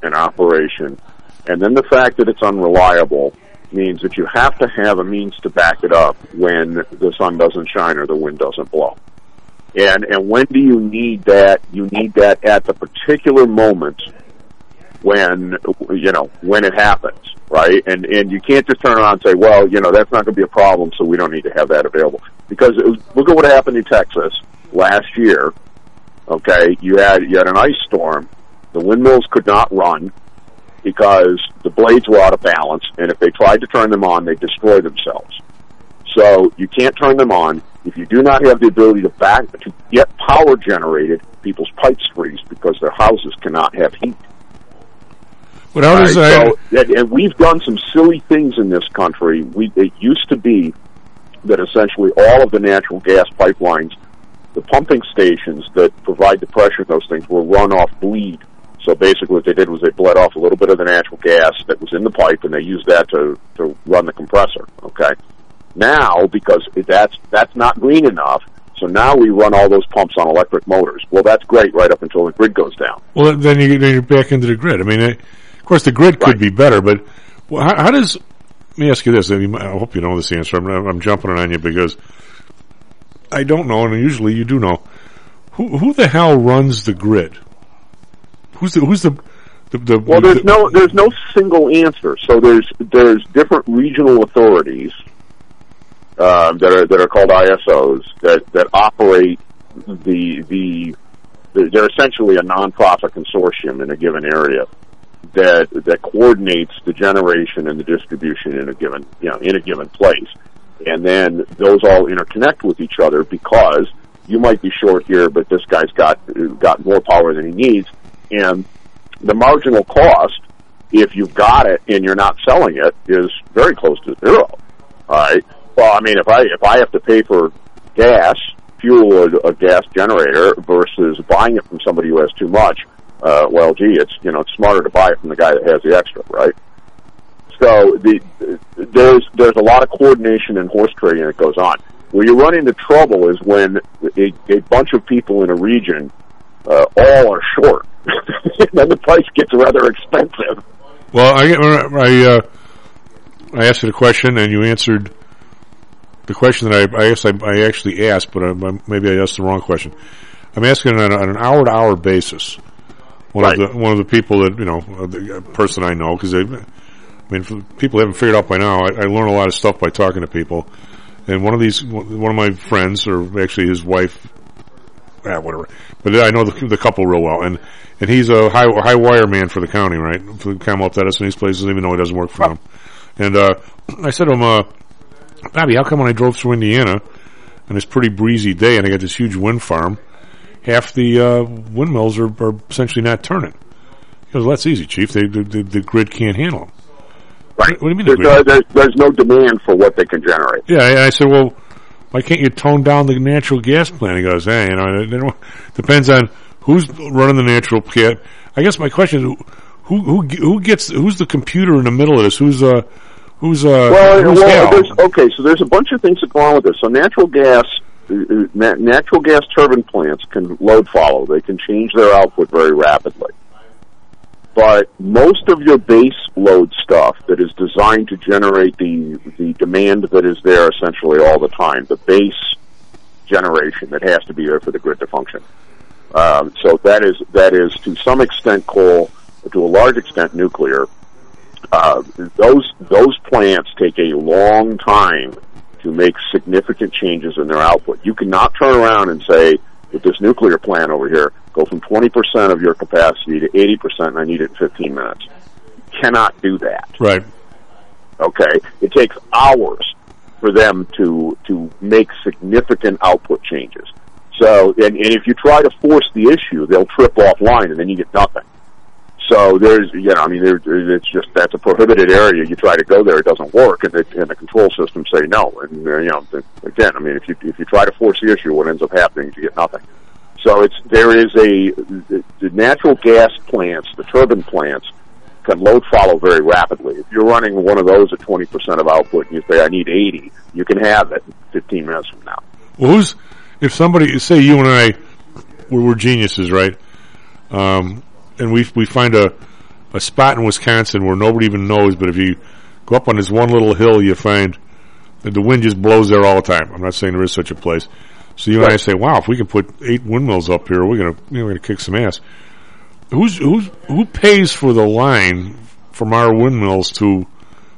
and operation, and then the fact that it's unreliable means that you have to have a means to back it up when the sun doesn't shine or the wind doesn't blow. And and when do you need that? You need that at the particular moment when you know when it happens, right? And and you can't just turn around and say, well, you know, that's not going to be a problem, so we don't need to have that available. Because was, look at what happened in Texas last year. Okay, you had you had an ice storm. The windmills could not run because the blades were out of balance, and if they tried to turn them on, they destroy themselves. So you can't turn them on if you do not have the ability to back to get power generated. People's pipes freeze because their houses cannot have heat. Does right? So, and we've done some silly things in this country. We it used to be that essentially all of the natural gas pipelines, the pumping stations that provide the pressure in those things, were run off bleed. So basically, what they did was they bled off a little bit of the natural gas that was in the pipe, and they used that to to run the compressor. Okay. Now, because that's that's not green enough, so now we run all those pumps on electric motors. Well, that's great right up until the grid goes down. Well, then you then you're back into the grid. I mean. Of course, the grid could right. be better, but how, how, does? Let me ask you this. I, mean, I hope you know this answer. I'm, I'm, jumping on you because I don't know, and usually you do know. Who who the hell runs the grid? Who's the who's the the, the, well, there's the, no there's no single answer. So there's there's different regional authorities um, that are that are called ISOs that that operate the the they're essentially a nonprofit consortium in a given area that that coordinates the generation and the distribution in a given you know in a given place, and then those all interconnect with each other because you might be short here, but this guy's got got more power than he needs, and the marginal cost if you've got it and you're not selling it is very close to zero. All right. Well, I mean, if I if I have to pay for gas, fuel a, a gas generator versus buying it from somebody who has too much, uh, well, gee, it's you know it's smarter to buy it from the guy that has the extra, right? So the, there's there's a lot of coordination and horse trading that goes on. Where you run into trouble is when a, a bunch of people in a region uh, all are short, then the price gets rather expensive. Well, I I uh, I asked you the question and you answered the question that I I guess I, I actually asked, but I, maybe I asked the wrong question. I'm asking on, on an hour to hour basis. One Right. of the one of the people that you know, uh, the uh, person I know, because I mean, people haven't figured out by now. I, I learn a lot of stuff by talking to people, and one of these, one of my friends, or actually his wife, ah, whatever. But I know the, the couple real well, and and he's a high high wire man for the county, right? For the Commonwealth Edison, these places, even though he doesn't work for them. And uh, I said to him, uh, Bobby, how come when I drove through Indiana on this pretty breezy day, and I got this huge wind farm, half the uh, windmills are, are essentially not turning? He goes, well, that's easy, Chief. They, the, the, the grid can't handle them. Right. What do you mean the There's, grid? uh, there's, there's no demand for what they can generate. Yeah, I said, well, why can't you tone down the natural gas plant? He goes, hey, you know, depends on who's running the natural gas. I guess my question is, who who who gets who's the computer in the middle of this? Who's uh who's uh well, who's well okay, so there's a bunch of things that go on with this. So natural gas, natural gas turbine plants can load follow. They can change their output very rapidly. But most of your base load stuff that is designed to generate the the demand that is there essentially all the time, the base generation that has to be there for the grid to function. Um, so that is that is to some extent coal, to a large extent nuclear. Uh, those those plants take a long time to make significant changes in their output. You cannot turn around and say, with this nuclear plant over here, go from 20% of your capacity to 80% and I need it in 15 minutes. You cannot do that. Right. Okay? It takes hours for them to, to make significant output changes. So, and, and if you try to force the issue, they'll trip offline and then you get nothing. So there's, you know, I mean, there, it's just that's a prohibited area. You try to go there, it doesn't work, and the, and the control systems say no. And uh, you know, again, I mean, if you if you try to force the issue, what ends up happening is you get nothing. So it's there is a the, the natural gas plants, the turbine plants, can load follow very rapidly. If you're running one of those at 20% of output, and you say I need 80, you can have it 15 minutes from now. Well, who's if somebody say you and I we're, we're geniuses, right? Um, and we we find a a spot in Wisconsin where nobody even knows, but if you go up on this one little hill, you find that the wind just blows there all the time. I'm not saying there is such a place. So you and I say, "Wow, if we can put eight windmills up here, we're gonna you know, we're gonna kick some ass." Who's who's who pays for the line from our windmills to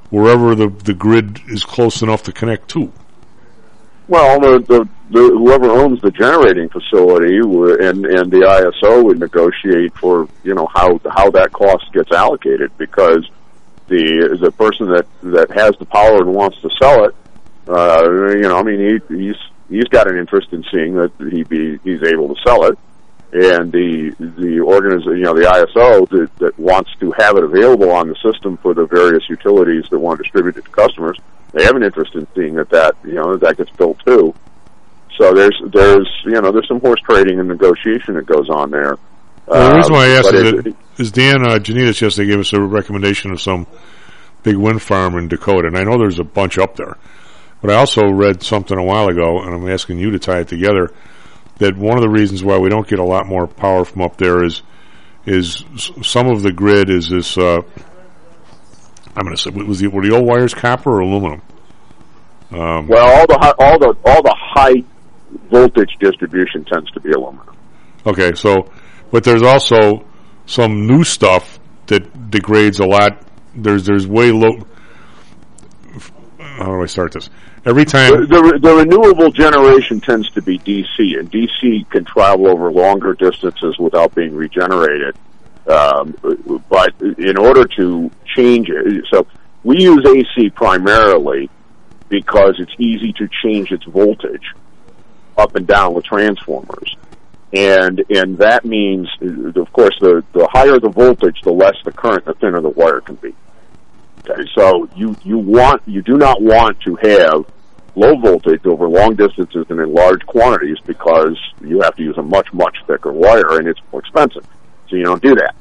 wherever the the grid is close enough to connect to? Well, the, the, the whoever owns the generating facility and and the ISO would negotiate for you know how how that cost gets allocated because the the person that that has the power and wants to sell it, uh, you know, I mean, he he's he's got an interest in seeing that he be he's able to sell it, and the the organization, you know, the ISO that, that wants to have it available on the system for the various utilities that want to distribute it to customers, they have an interest in seeing that that you know that gets built too. So there's there's you know there's some horse trading and negotiation that goes on there. Well, the reason why I Um, asked but is, it- that, is Dan uh, Janitas yesterday gave us a recommendation of some big wind farm in Dakota, and I know there's a bunch up there. But I also read something a while ago, and I'm asking you to tie it together. That one of the reasons why we don't get a lot more power from up there is is some of the grid is this. Uh, I'm going to say was the were the old wires copper or aluminum? Um, well, all the hi- all the all the high voltage distribution tends to be aluminum. Okay, so, but there's also some new stuff that degrades a lot. There's there's way low. How do I start this? Every The, time, the, the renewable generation tends to be DC, and DC can travel over longer distances without being regenerated. Um, but in order to change it, so we use AC primarily because it's easy to change its voltage up and down with transformers. And and that means, of course, the the higher the voltage, the less the current, the thinner the wire can be. Okay, so you you want you do not want to have low voltage over long distances and in large quantities because you have to use a much much thicker wire and it's more expensive. So you don't do that.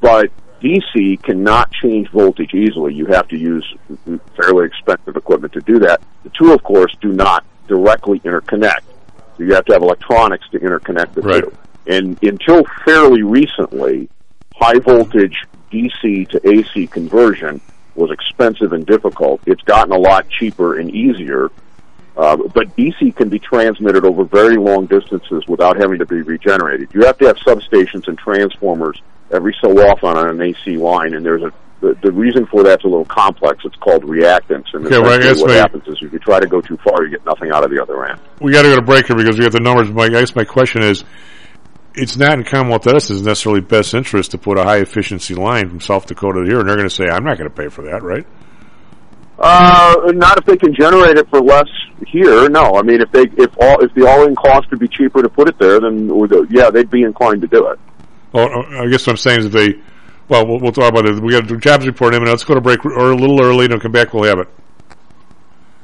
But DC cannot change voltage easily. You have to use fairly expensive equipment to do that. The two, of course, do not directly interconnect. So you have to have electronics to interconnect the Right. two. And until fairly recently, high voltage DC to AC conversion was expensive and difficult. It's gotten a lot cheaper and easier. Uh, but DC can be transmitted over very long distances without having to be regenerated. You have to have substations and transformers every so often on an AC line, and there's a the, the reason for that's a little complex. It's called reactance, and Okay, well, what my- happens is if you try to go too far, you get nothing out of the other end. We got to go to break here because we got the numbers. Mike, I guess my question is, it's not in Commonwealth Edison's necessarily best interest to put a high efficiency line from South Dakota to here, and they're going to say, "I'm not going to pay for that," right? Uh, not if they can generate it for less here. No, I mean if they if all if the all in cost would be cheaper to put it there, then yeah, they'd be inclined to do it. Well, uh, I guess what I'm saying is if they, well, we'll, we'll talk about it. We got a jobs report in a minute. Let's go to break or a little early, and come back. We'll have it.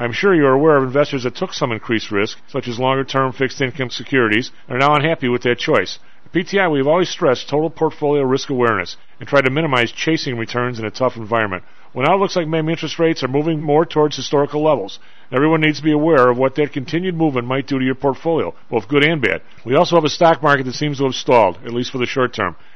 I'm sure you're aware of investors that took some increased risk, such as longer term fixed income securities, and are now unhappy with that choice. At PTI, we've always stressed total portfolio risk awareness and tried to minimize chasing returns in a tough environment. Well, now it looks like maybe interest rates are moving more towards historical levels. Everyone needs to be aware of what that continued movement might do to your portfolio, both good and bad. We also have a stock market that seems to have stalled, at least for the short term.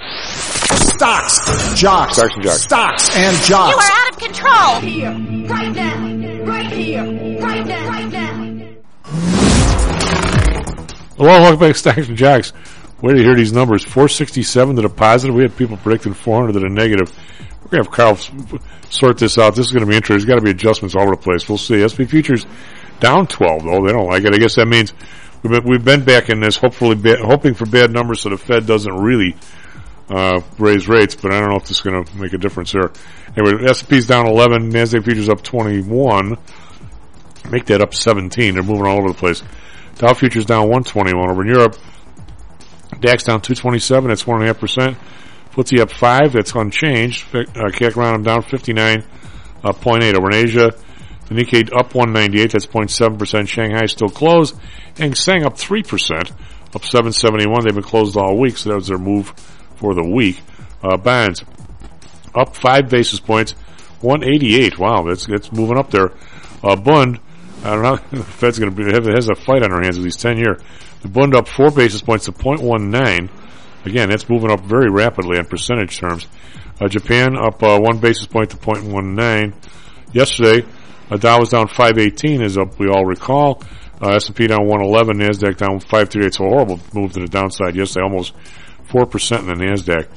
Stocks, jocks, Stocks and jocks. stocks and You are out of control. Here, right now, right here, right now, right now. Well, welcome back to Stocks and Jocks. Way to hear these numbers. 467 to the positive. We had people predicting 400 to the negative. We're going to have Karl s- sort this out. This is going to be interesting. There's got to be adjustments all over the place. We'll see. SP Futures down 12, though. They don't like it. I guess that means we've been, we've been back in this, hopefully, ba- hoping for bad numbers so the Fed doesn't really uh, raise rates, but I don't know if this is going to make a difference here. Anyway, S&P's down 11, Nasdaq futures up 21. Make that up 17. They're moving all over the place. Dow futures down 121 over in Europe. DAX down 227. That's one and a half percent. FTSE up five. That's unchanged. Uh, CAC round down 59.8 Uh, over in Asia. The Nikkei up 198. That's 0.7 percent. Shanghai still closed. Hang Seng up three percent. Up 771. They've been closed all week, so that was their move for the week. Uh, bonds up five basis points, 188. Wow, that's that's moving up there. Uh, Bund, I don't know. The Fed's going to be have, has a fight on their hands at least 10 year. The Bund up four basis points to 0.19. Again, that's moving up very rapidly in percentage terms. Uh, Japan up uh, one basis point to 0.19. Yesterday, uh, Dow was down 518, as we all recall. Uh, S&P down 111, Nasdaq down 538. So a horrible move to the downside yesterday, almost four percent in the Nasdaq.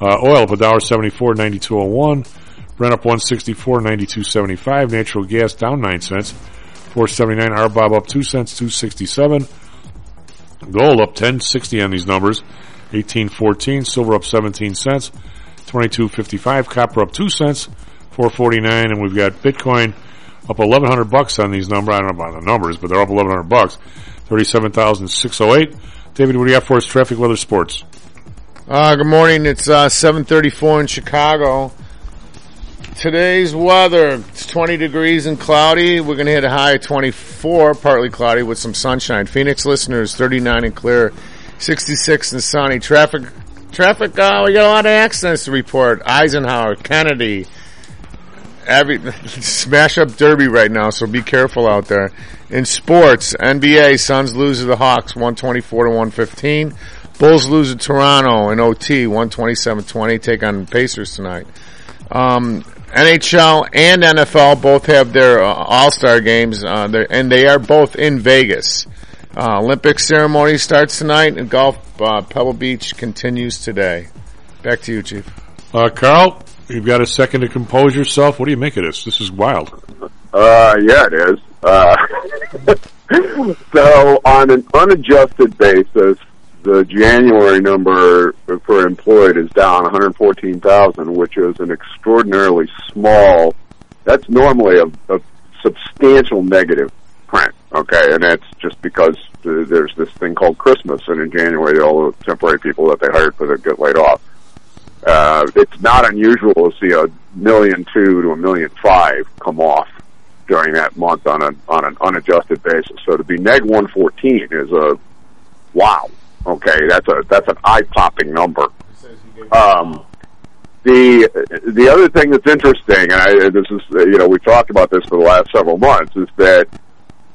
Uh, oil up a dollar 74, 92.01. Brent up 164, 92.75. Natural gas down nine cents, 479. RBOB up two cents, 267. Gold up 1060 on these numbers, 1814. Silver up 17 cents, 2255. Copper up 2 cents, 449. And we've got Bitcoin up 1100 bucks on these numbers. I don't know about the numbers, but they're up 1100 bucks. 37,608. David, what do you got for us? Traffic, weather, sports. Uh, good morning. It's uh, 7:34 in Chicago. Today's weather: it's 20 degrees and cloudy. We're going to hit a high of 24, partly cloudy with some sunshine. Phoenix listeners 39 and clear, 66 and sunny. Traffic, traffic. Uh, we got a lot of accidents to report. Eisenhower, Kennedy, every smash up Derby right now. So be careful out there. In sports, NBA Suns lose to the Hawks 124 to 115. Bulls lose to Toronto in OT 127-20. Take on Pacers tonight. Um, NHL and NFL both have their uh, All-Star games, uh, and they are both in Vegas. Uh, Olympic ceremony starts tonight, and golf uh, Pebble Beach continues today. Back to you, Chief. Uh, Karl, you've got a second to compose yourself. What do you make of this? This is wild. Uh, yeah, it is. Uh, so on an unadjusted basis, the January number for employed is down 114,000, which is an extraordinarily small. That's normally a, a substantial negative print. Okay, and that's just because there's this thing called Christmas, and in January all the temporary people that they hired for that get laid off. Uh, it's not unusual to see a million two to a million five come off during that month on an on an unadjusted basis. So to be neg one fourteen is a wow. Okay, that's a that's an eye popping number. Um, the the other thing that's interesting, and I, this is you know we've talked about this for the last several months, is that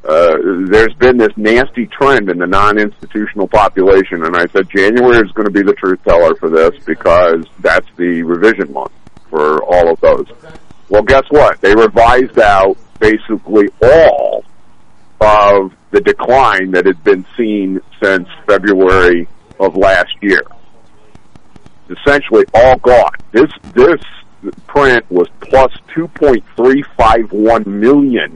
uh, there's been this nasty trend in the non-institutional population, and I said January is going to be the truth teller for this because that's the revision month for all of those. Well, guess what? They revised out basically all of the decline that had been seen since February of last year. Essentially all gone. This this print was plus 2.351 million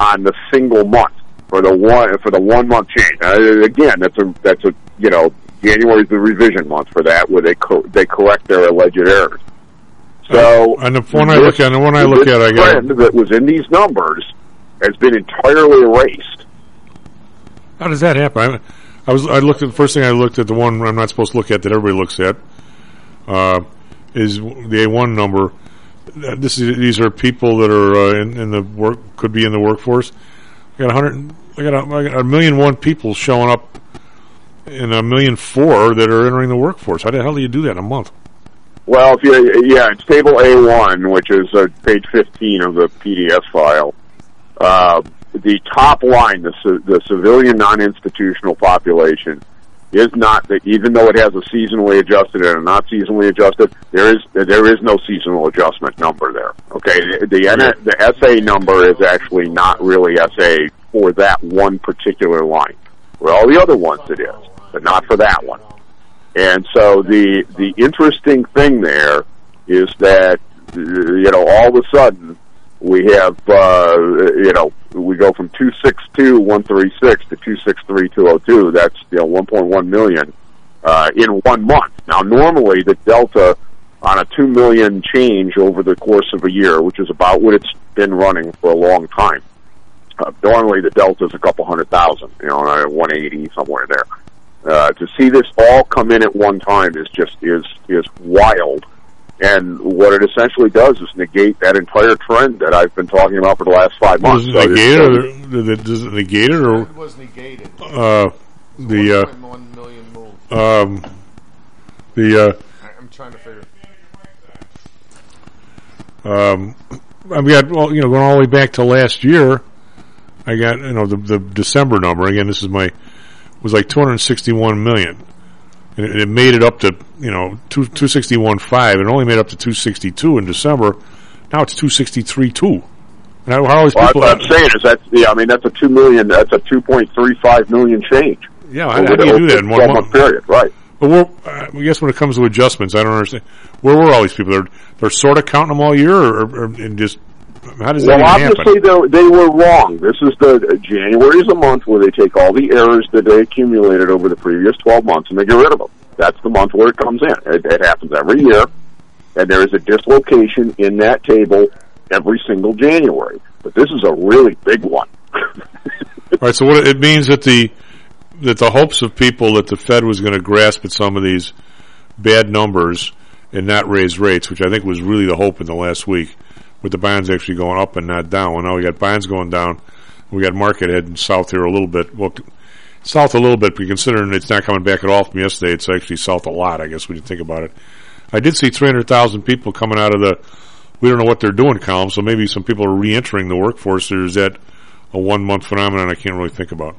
on the single month for the one for the one month change. Uh, again, that's a that's a you know January's the revision month for that, where they co- they correct their alleged errors. So, and the one I look at, the one I look at, I got that was in these numbers has been entirely erased. How does that happen? I, I was I looked at the first thing I looked at the one I'm not supposed to look at that everybody looks at uh, is the A1 number. This is these are people that are uh, in, in the work could be in the workforce. I got a hundred. I got, a, I got a million one people showing up, and a million four that are entering the workforce. How the hell do you do that in a month? Well, if you yeah, it's table A1, which is uh, page 15 of the PDF file. Uh, the top line, the the civilian non-institutional population, is not that even though it has a seasonally adjusted and a not seasonally adjusted, there is there is no seasonal adjustment number there. Okay, the the, the SA number is actually not really SA for that one particular line. For all the other ones, it is, but not for that one. And so the the interesting thing there is that you know all of a sudden we have uh, you know we go from two six two one three six to two six three two zero two. That's you know one point one million uh, in one month. Now normally the delta on a two million change over the course of a year, which is about what it's been running for a long time. Uh, normally the delta is a couple hundred thousand, you know, one eighty somewhere there. Uh, to see this all come in at one time is just is is wild. And what it essentially does is negate that entire trend that I've been talking about for the last five months. Does it negate it, or, does it negate it, or it was negated? Uh, the uh, one million move. Um, the uh, I'm trying to figure. Um, I've got well, you know, going all the way back to last year. I got you know the the December number again. This is my was like 261 million. And it, it made it up to you know two two sixty one five. It only made up to two sixty two in December. Now it's two sixty three two. And how how is Well, people? what I'm saying is that yeah, I mean that's a two million, that's a two point three five million change. Yeah, how, how do you do that in one month? month period? Right. But we're, uh, I guess when it comes to adjustments, I don't understand. Where were all these people? They're they're sort of counting them all year, or, or and just how does that Well, obviously they were wrong. This is the January is a month where they take all the errors that they accumulated over the previous 12 months and they get rid of them. That's the month where it comes in. It, it happens every year, and there is a dislocation in that table every single January. But this is a really big one. All right, so what it means that the that the hopes of people that the Fed was going to grasp at some of these bad numbers and not raise rates, which I think was really the hope in the last week, with the bonds actually going up and not down. Well, now we got bonds going down. We got market heading south here a little bit. Well, south a little bit, but considering it's not coming back at all from yesterday, it's actually south a lot, I guess, when you think about it. I did see 300,000 people coming out of the we don't know what they're doing column, so maybe some people are re-entering the workforce. Or is that a one-month phenomenon I can't really think about?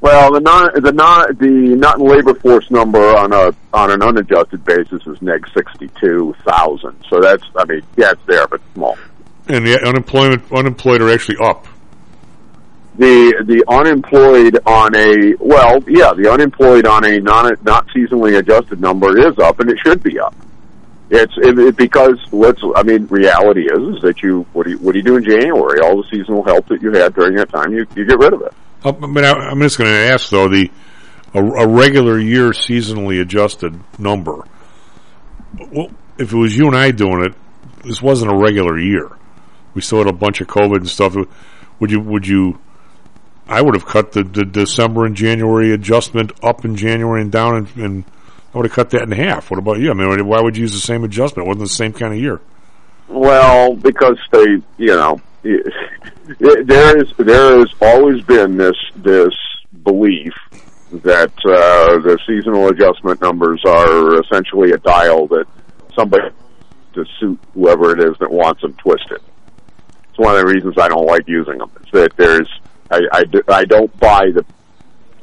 Well, the non the non the not in labor force number on a on an unadjusted basis is neg sixty two thousand. So that's I mean yeah it's there but small. And the unemployment unemployed are actually up. The the unemployed on a well yeah the unemployed on a non not seasonally adjusted number is up and it should be up. It's it, it, because let's I mean reality is is that you what do you what do you do in January all the seasonal help that you had during that time you you get rid of it. Uh, but I, I'm just going to ask though the a, a regular year seasonally adjusted number. Well, if it was you and I doing it, this wasn't a regular year. We still had a bunch of COVID and stuff. Would you? Would you? I would have cut the, the December and January adjustment up in January and down, and, and I would have cut that in half. What about you? I mean, why would you use the same adjustment? It wasn't the same kind of year. Well, because they, you know, it, there is there has always been this this belief that uh, the seasonal adjustment numbers are essentially a dial that somebody to suit whoever it is that wants them twisted. It's one of the reasons I don't like using them. It's that there's I I, I don't buy the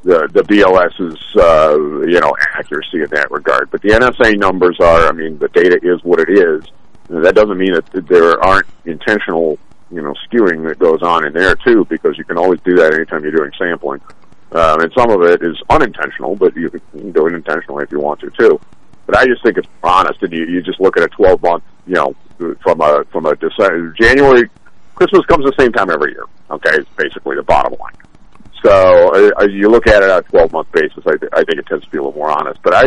the the BLS's uh, you know accuracy in that regard. But the NSA numbers are, I mean, the data is what it is. That doesn't mean that there aren't intentional you know skewing that goes on in there too, because you can always do that anytime you're doing sampling. Um, and some of it is unintentional, but you can do it intentionally if you want to too. But I just think it's honest, and you, you just look at a 12 month, you know, from a from a December, January, Christmas comes the same time every year. Okay, it's basically the bottom line. So uh, you look at it on a 12 month basis, I, th- I think it tends to be a little more honest. But I,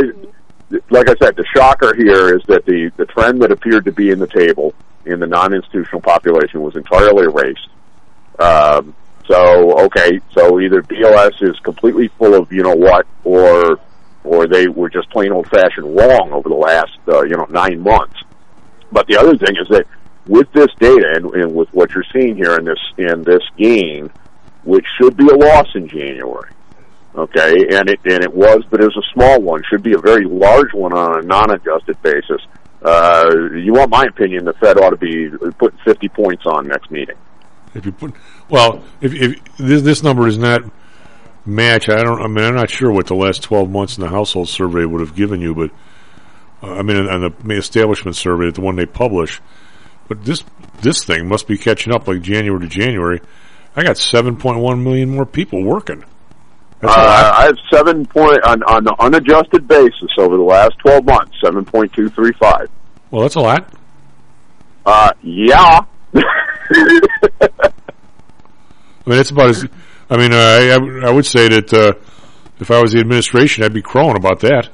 like I said, the shocker here is that the the trend that appeared to be in the table in the non-institutional population was entirely erased. Um, so okay, so either BLS is completely full of you know what, or or they were just plain old fashioned wrong over the last uh, you know nine months. But the other thing is that with this data and, and with what you're seeing here in this in this gain, which should be a loss in January, okay, and it and it was, but it was a small one. Should be a very large one on a non-adjusted basis. Uh, you want my opinion? The Fed ought to be putting 50 points on next meeting. If you put, well, if, if this, this number does not match, I don't. I mean, I'm not sure what the last 12 months in the household survey would have given you, but uh, I mean, on the establishment survey, the one they publish, but this this thing must be catching up like January to January. I got 7.1 million more people working. Uh. I have seven point on on the unadjusted basis over the last 12 months, 7.235. Well, that's a lot. Uh, yeah. I mean, it's about as. I mean, uh, I, I would- I would say that uh, if I was the administration, I'd be crowing about that.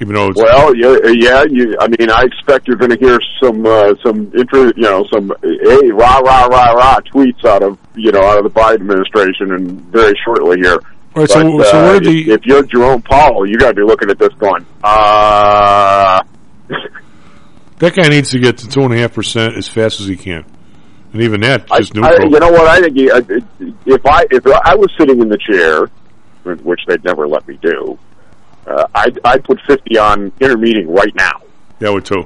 Even though it's Well, yeah, yeah. You, I mean, I expect you're going to hear some uh, some inter, you know, some hey rah rah rah rah tweets out of you know out of the Biden administration, and very shortly here. Right, so- But, so uh, what if, the- if you're Jerome Powell, you got to be looking at this going, uh, that guy needs to get to two and a half percent as fast as he can, and even that just I, you know what? I think he- I- if I if I was sitting in the chair, which they'd never let me do, uh, I'd I'd put fifty on intermeeting right now. Yeah, would too.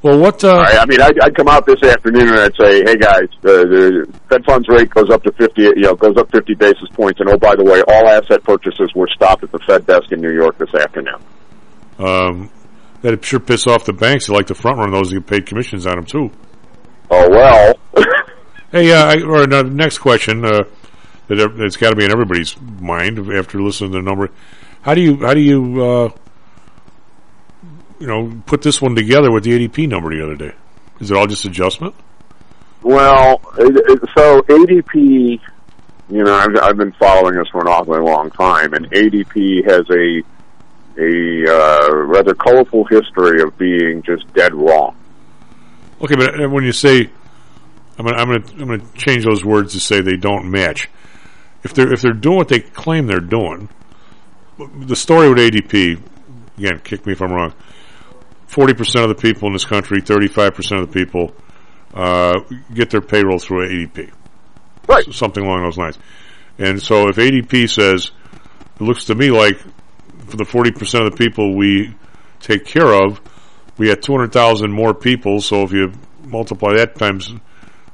Well, what? Uh, I, I mean, I'd, I'd come out this afternoon and I'd say, "Hey guys, the, the Fed funds rate goes up to fifty, you know, goes up fifty basis points, and oh by the way, all asset purchases were stopped at the Fed desk in New York this afternoon." Um, that'd sure piss off the banks that like to front run those who paid commissions on them too. Oh well. hey, uh, I, or uh, next question uh, that it's got to be in everybody's mind after listening to the number. How do you how do you uh, you know put this one together with the ADP number the other day? Is it all just adjustment? Well, it, it, so ADP, you know, I've, I've been following this for an awfully long time, and ADP has a a uh, rather colorful history of being just dead wrong. Okay, but when you say, I'm gonna, I'm gonna, I'm gonna change those words to say they don't match. If they're if they're doing what they claim they're doing, the story with ADP, again, kick me if I'm wrong. Forty percent of the people in this country, thirty-five percent of the people, uh, get their payroll through ADP, right? something along those lines. And so, if ADP says, it looks to me like for the forty percent of the people we take care of, we had 200,000 more people, so if you multiply that times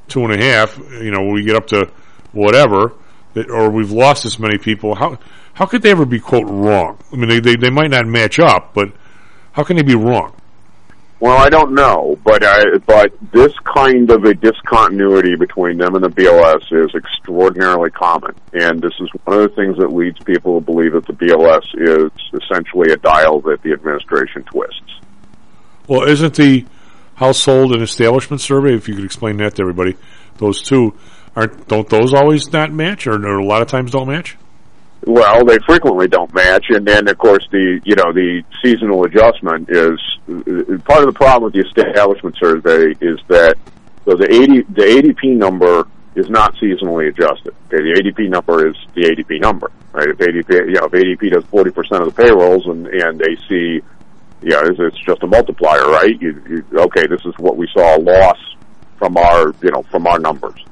two and a half, you know, we get up to whatever, that, or we've lost this many people. How how could they ever be quote wrong? I mean, they, they they might not match up, but how can they be wrong? Well, I don't know, but I, but this kind of a discontinuity between them and the BLS is extraordinarily common, and this is one of the things that leads people to believe that the BLS is essentially a dial that the administration twists. Well, isn't the household and establishment survey? If you could explain that to everybody, those two aren't don't those always not match, or, or a lot of times don't match? Well, they frequently don't match, and then of course the you know the seasonal adjustment is part of the problem with the establishment survey is that so the 80 the ADP number is not seasonally adjusted. Okay, the ADP number is the ADP number, right? If ADP you know if ADP does forty percent of the payrolls and and they see yeah, it's, it's just a multiplier, right? You, you, okay, this is what we saw a loss from our you know from our numbers,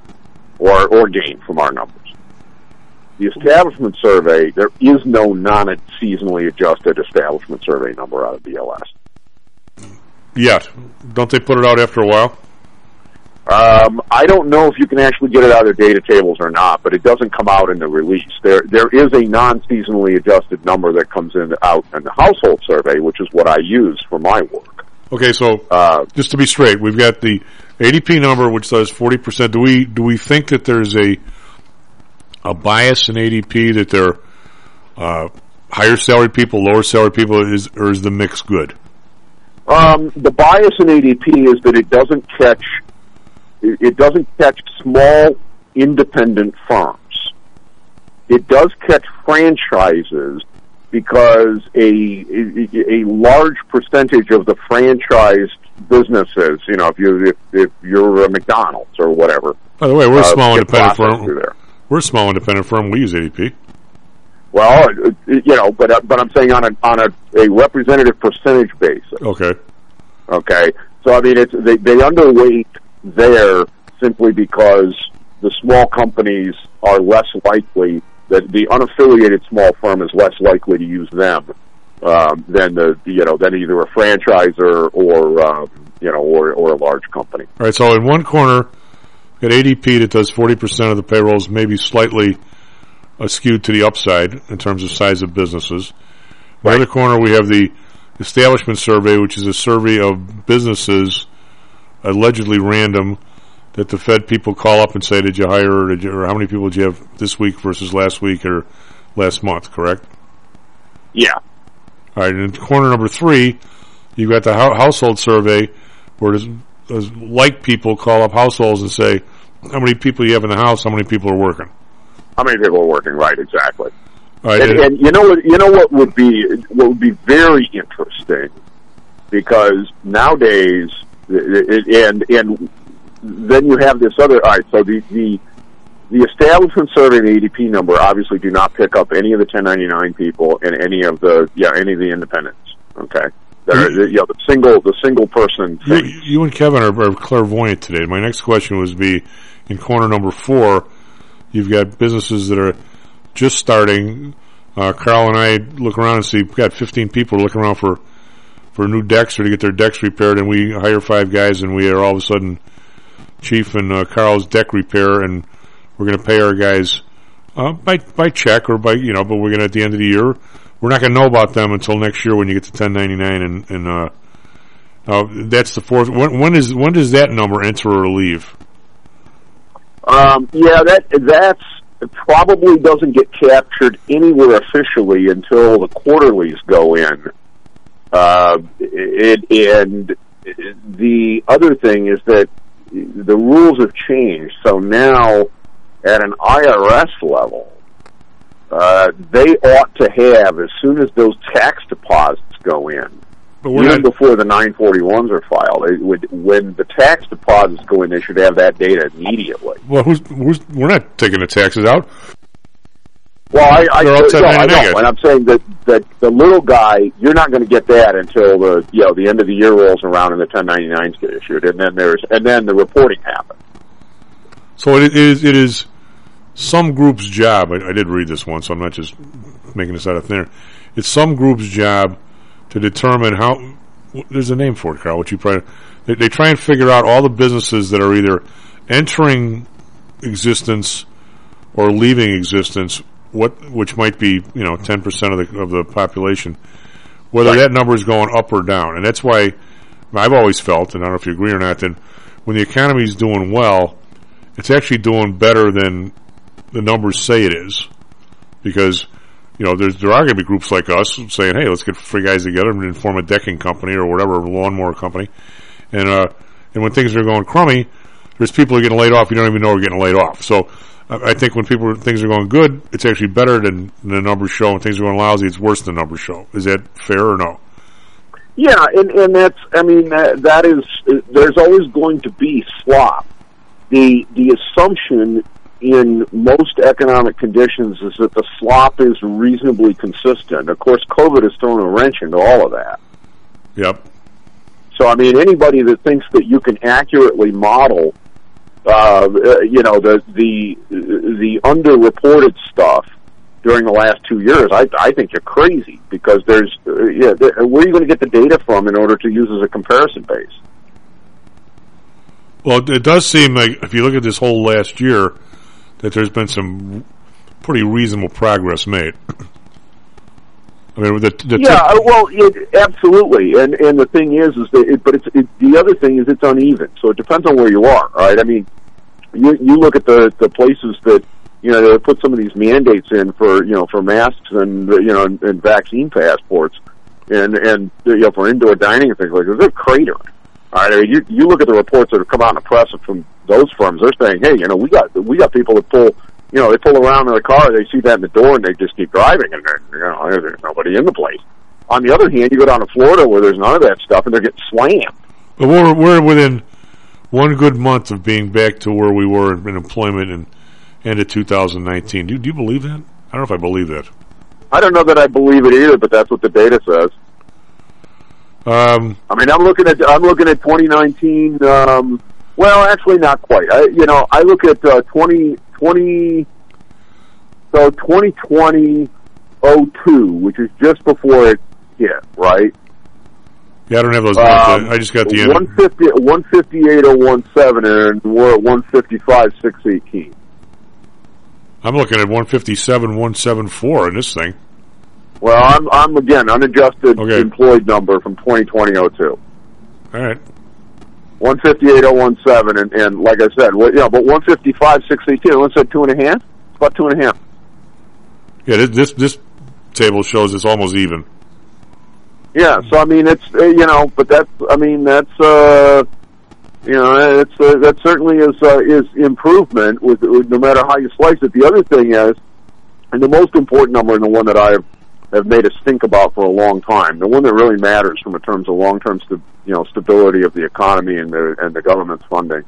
or or gain from our numbers the establishment survey, there is no non-seasonally adjusted establishment survey number out of BLS. Yet, don't they put it out after a while? Um, I don't know if you can actually get it out of data tables or not, but it doesn't come out in the release. There, there is a non-seasonally adjusted number that comes in out in the household survey, which is what I use for my work. Okay, so uh, just to be straight, we've got the ADP number, which says forty percent. Do we do we think that there's a a bias in ADP that they're uh, higher salaried people, lower salaried people, is or is the mix good? Um, the bias in ADP is that it doesn't catch it doesn't catch small independent firms. It does catch franchises because a, a, large percentage of the franchised businesses, you know, if you if, if you're a McDonald's or whatever. By the way, we're a uh, small independent firm. there. We're a small independent firm. We use ADP. Well, uh, you know, but uh, but I'm saying on a on a, a representative percentage basis. Okay. Okay, so I mean, it's they they underweight there simply because the small companies are less likely that the unaffiliated small firm is less likely to use them um, than the you know than either a franchisor or um, you know or or a large company. All right. So in one corner, got ADP that does forty percent of the payrolls, maybe slightly skewed to the upside in terms of size of businesses. In the other corner, we have the establishment survey, which is a survey of businesses allegedly random that the Fed people call up and say, "Did you hire or, did you, or how many people did you have this week versus last week or last month?" Correct. Yeah. All right. And in corner number three, you've got the hou- household survey, where there's, there's like people call up households and say, "How many people you have in the house? How many people are working?" How many people are working? Right, exactly. Right. and, and- you know what? You know what would be what would be very interesting because nowadays, and and then you have this other. All right, so the the the establishment survey and the ADP number obviously do not pick up any of the 1099 people and any of the yeah any of the independents. Okay, that are, you know the single the single person You, you and Kevin are, are clairvoyant today. My next question was be in corner number four. You've got businesses that are just starting. Uh, Karl and I look around and see we've got 15 people looking around for for new decks or to get their decks repaired, and we hire five guys, and we are all of a sudden Chief and uh, Karl's deck repair, and we're going to pay our guys uh, by by check or by you know, but we're going to at the end of the year, we're not going to know about them until next year when you get to 1099, and and uh, uh, that's the fourth. When, when is when does that number enter or leave? Um, yeah, that that's probably doesn't get captured anywhere officially until the quarterlies go in. Uh, it, and the other thing is that the rules have changed. So now, at an IRS level, uh, they ought to have as soon as those tax deposits go in, even not- before the 941s are filed. It would, when the tax deposits go in, they should have that data immediately. Well, who's, who's we're not taking the taxes out. Well, I, I, They're all no, I know, and I'm saying that that the little guy, you're not going to get that until the you know the end of the year rolls around and the 1099s get issued, and then there's and then the reporting happens. So it is it is some group's job. I, I did read this one, so I'm not just making this out of thin air. It's some group's job to determine how. There's a name for it, Karl. What you probably they, they try and figure out all the businesses that are either entering existence or leaving existence. What which might be you know 10 percent of the of the population, whether that number is going up or down, and that's why I've always felt, and I don't know if you agree or not, that when the economy is doing well, it's actually doing better than the numbers say it is, because you know there's there are going to be groups like us saying, "Hey, let's get three guys together and form a decking company or whatever, lawnmower company," and uh, and when things are going crummy, there's people who are getting laid off. You don't even know are getting laid off. So I I think when people things are going good, it's actually better than the numbers show. When things are going lousy, it's worse than the numbers show. Is that fair or no? Yeah, and and that's I mean that, that is there's always going to be slop. The the assumption in most economic conditions is that the slop is reasonably consistent. Of course, COVID has thrown a wrench into all of that. Yep. So I mean, anybody that thinks that you can accurately model, uh, you know, the the the underreported stuff during the last two years, I I think you're crazy because there's uh, yeah, there, where are you going to get the data from in order to use as a comparison base? Well, it does seem like if you look at this whole last year, that there's been some pretty reasonable progress made. I mean, the, the yeah, uh, well, it, absolutely. And and the thing is, is that it, but it's it, the other thing is it's uneven. So it depends on where you are, right? I mean, you you look at the the places that you know they put some of these mandates in for you know for masks and you know and, and vaccine passports and and you know for indoor dining and things like that. They're cratering. All right, I mean, you you look at the reports that have come out in the press from those firms. They're saying, hey, you know, we got we got people that pull you know, they pull around in the car, they see that in the door, and they just keep driving, and you know, there's nobody in the place. On the other hand, you go down to Florida where there's none of that stuff, and they're getting slammed. But we're we're within one good month of being back to where we were in employment in end of 2019. Do, do you believe that? I don't know if I believe that. I don't know that I believe it either, but that's what the data says. Um, I mean, I'm looking at I'm looking at 2019. Um, well, actually, not quite. I, you know, I look at uh, 20, 20 so 2020 02, which is just before it hit, right? yeah, I don't have those. Um, notes. I just got the end. 150, 158,017, and we're at 155, 618. I'm looking at 157, 174 in this thing. Well, I'm, I'm again unadjusted Okay. employed number from 2020-02. All right. 158,017, and, and like I said, well, yeah, but 155, 618. What's that? Two and a half? It's about two and a half. Yeah, this this, this table shows it's almost even. Yeah, so I mean, it's uh, you know, but that's I mean, that's uh, you know, it's uh, that certainly is uh, is improvement with, with no matter how you slice it. The other thing is, and the most important number, and the one that I have have made us think about for a long time, the one that really matters from a terms of long term, st- you know, stability of the economy and the and the government's funding,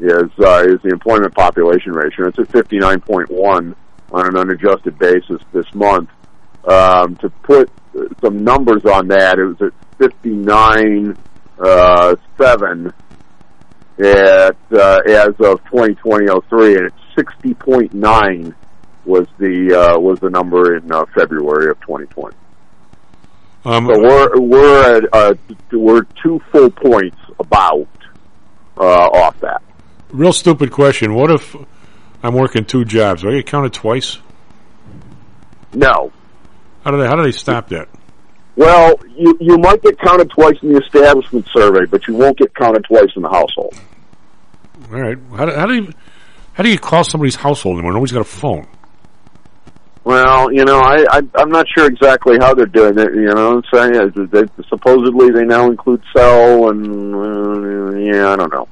is uh, is the employment population ratio. It's at fifty nine point one on an unadjusted basis this month. Um, to put some numbers on that, it was at fifty nine uh, seven at uh, as of 2020-03, and it's 60.9 was the uh, was the number in uh, February of 2020. Um, so we're we're at uh, we're two full points about uh, off that. Real stupid question. What if I'm working two jobs? Do I get counted twice? No. How do they How do they stop that? Well, you you might get counted twice in the establishment survey, but you won't get counted twice in the household. All right. How do, how do you how do you call somebody's household anymore? Nobody's got a phone. Well, you know, I, I I'm not sure exactly how they're doing it. You know, what I'm saying they, supposedly they now include cell and uh, yeah, I don't know.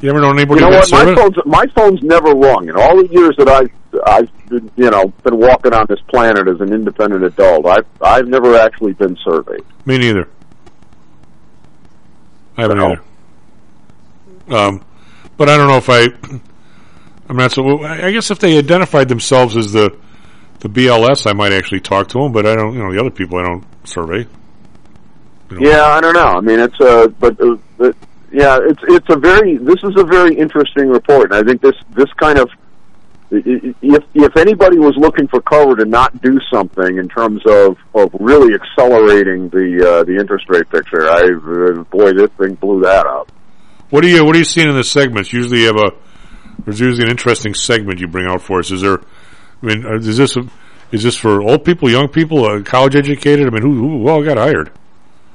You ever know anybody? You know what? My phone's my phone's never rung. In all the years that I've I've been, you know been walking on this planet as an independent adult, I've I've never actually been surveyed. Me neither. I haven't No. either. Um, but I don't know if I. I'm not so. I guess if they identified themselves as the the BLS, I might actually talk to them. But I don't. You know, the other people I don't survey. Yeah, I don't know. I mean, it's a but, uh, but yeah, it's it's a very this is a very interesting report, and I think this this kind of if if anybody was looking for cover to not do something in terms of of really accelerating the uh, the interest rate picture, I uh, boy, this thing blew that up. What do you What are you seeing in the segments? Usually, you have a. There's usually an interesting segment you bring out for us. Is there? I mean, uh, is this is this for old people, young people, uh, college educated? I mean, who who all got hired?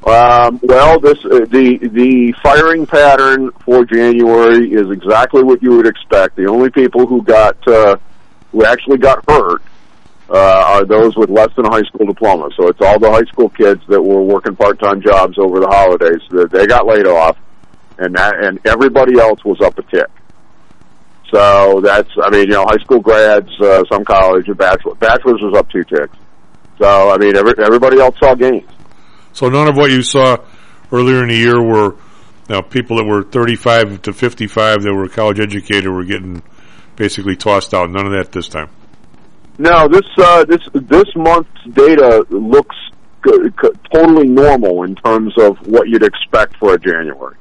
Um, well, this uh, the the firing pattern for January is exactly what you would expect. The only people who got uh, who actually got hurt uh, are those with less than a high school diploma. So it's all the high school kids that were working part time jobs over the holidays that they got laid off, and that and everybody else was up a tick. So that's I mean you know high school grads, uh, some college, and bachelor bachelors was up two ticks. So I mean every, everybody else saw gains. So none of what you saw earlier in the year were now people that were 35 to 55 that were college educated were getting basically tossed out. None of that this time. No, this uh, this this month's data looks totally normal in terms of what you'd expect for a January.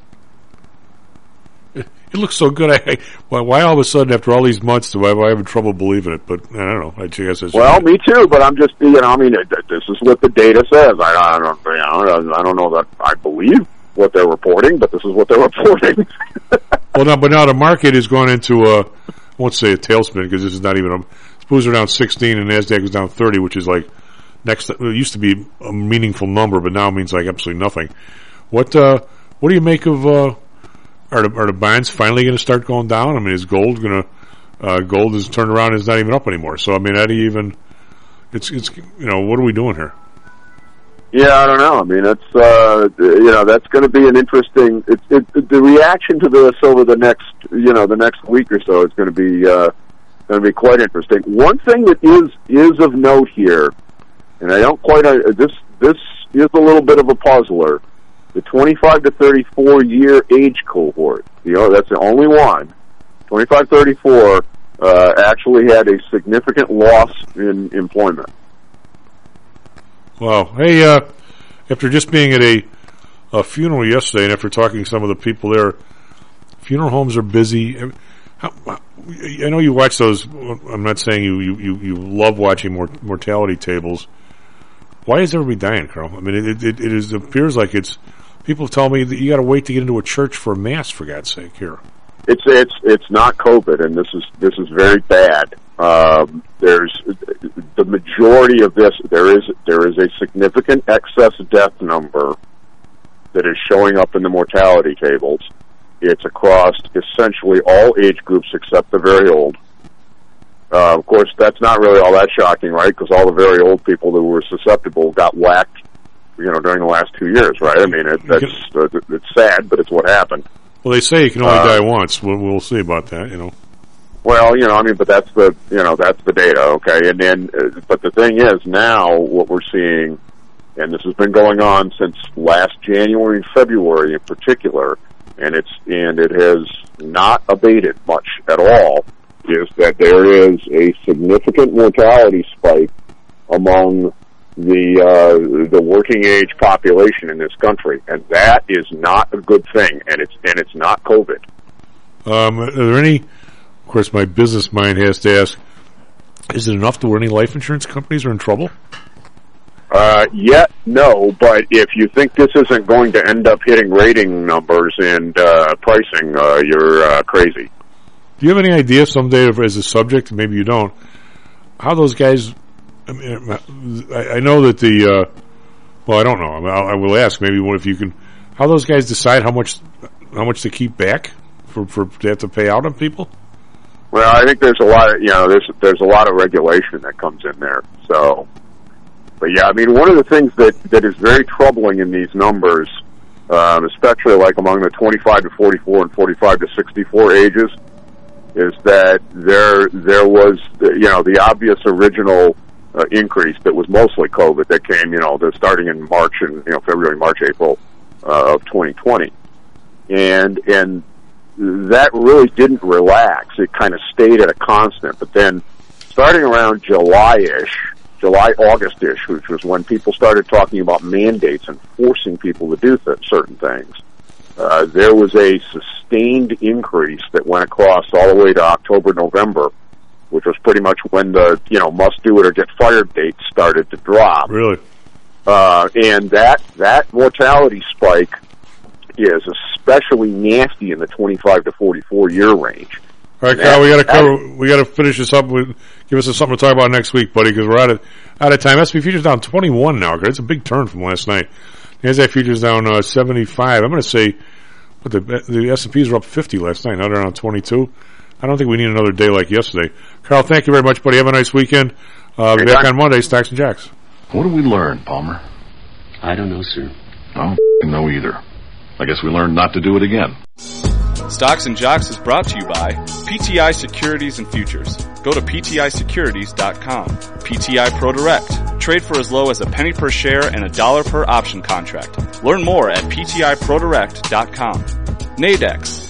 It looks so good. I, I why, why all of a sudden after all these months do I, have trouble believing it? But I don't know. I guess Well, me too, but I'm just you know I mean this is what the data says. I, I don't you know, I don't know that I believe what they're reporting, but this is what they're reporting. well, now, but now the market has gone into a, I won't say a tailspin because this is not even a, Spoos are down 16 and NASDAQ is down 30, which is like next, it used to be a meaningful number, but now it means like absolutely nothing. What, uh, what do you make of, uh, are the, are the bonds finally going to start going down? I mean, is gold going to, uh, gold is turned around, is not even up anymore. So, I mean, how do you even, it's, it's, you know, what are we doing here? Yeah, I don't know. I mean, it's uh, you know that's going to be an interesting. It's it, the reaction to this over the next you know the next week or so is going to be uh, going to be quite interesting. One thing that is is of note here, and I don't quite uh, this this is a little bit of a puzzler. The 25 to 34 year age cohort, you know, that's the only one. 25 34 uh, actually had a significant loss in employment. Wow. Hey, uh, after just being at a, a funeral yesterday and after talking to some of the people there, funeral homes are busy. How, I know you watch those. I'm not saying you, you, you, love watching mort- mortality tables. Why is everybody dying, Karl? I mean, it, it, it is, appears like it's, people tell me that you got to wait to get into a church for a mass, for God's sake, here. It's it's it's not COVID, and this is this is very bad. Um, there's the majority of this. There is there is a significant excess death number that is showing up in the mortality tables. It's across essentially all age groups except the very old. Uh, of course, that's not really all that shocking, right? Because all the very old people that were susceptible got whacked, you know, during the last two years, right? I mean, it, that's uh, it's sad, but it's what happened. Well, they say you can only Uh, die once. We'll, we'll see about that, you know. Well, you know, I mean, but that's the you know that's the data, okay. And then, uh, but the thing is, now what we're seeing, and this has been going on since last January and February in particular, and it's and it has not abated much at all. Is that there is a significant mortality spike among the uh, the working age population in this country, and that is not a good thing. And it's and it's not COVID. Um, are there any? Of course, my business mind has to ask: Is it enough to where any life insurance companies are in trouble? Uh, yet, no, but if you think this isn't going to end up hitting rating numbers and uh, pricing, uh, you're uh, crazy. Do you have any idea someday, as a subject, maybe you don't, how those guys? I mean, I, I know that the. Uh, well, I don't know. I, I will ask. Maybe what if you can? How those guys decide how much, how much to keep back for for they have to pay out on people? Well, I think there's a lot of you know there's there's a lot of regulation that comes in there. So, but yeah, I mean one of the things that that is very troubling in these numbers, um, especially like among the 25 to 44 and 45 to 64 ages, is that there there was you know the obvious original uh, increase that was mostly COVID that came you know the, starting in March and you know February, March, April uh, of 2020, and and that really didn't relax. It kind of stayed at a constant. But then, starting around July-ish, July August-ish, which was when people started talking about mandates and forcing people to do th- certain things, uh, there was a sustained increase that went across all the way to October, November, which was pretty much when the you know must do it or get fired dates started to drop. Really, uh, and that that mortality spike is especially nasty in the 25 to 44 year range. All right, Kyle, we got to cover. We got to finish this up. With, give us something to talk about next week, buddy, because we're out of out of time. SP futures down 21 now. It's a big turn from last night. Nasdaq futures down uh, 75. I'm going to say, but the the S and P's were up 50 last night. Now they're around 22. I don't think we need another day like yesterday. Karl, thank you very much, buddy. Have a nice weekend. Uh, be back on Monday, Stocks and Jocks. What did we learn, Palmer? I don't know, sir. I don't know either. I guess we learned not to do it again. Stocks and Jocks is brought to you by PTI Securities and Futures. Go to PTIsecurities.com. PTI ProDirect. Trade for as low as a penny per share and a dollar per option contract. Learn more at PTIProDirect.com. Nadex.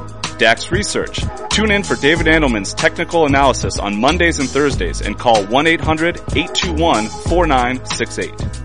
DAX Research. Tune in for David Andelman's technical analysis on Mondays and Thursdays and call 1-800-821-4968.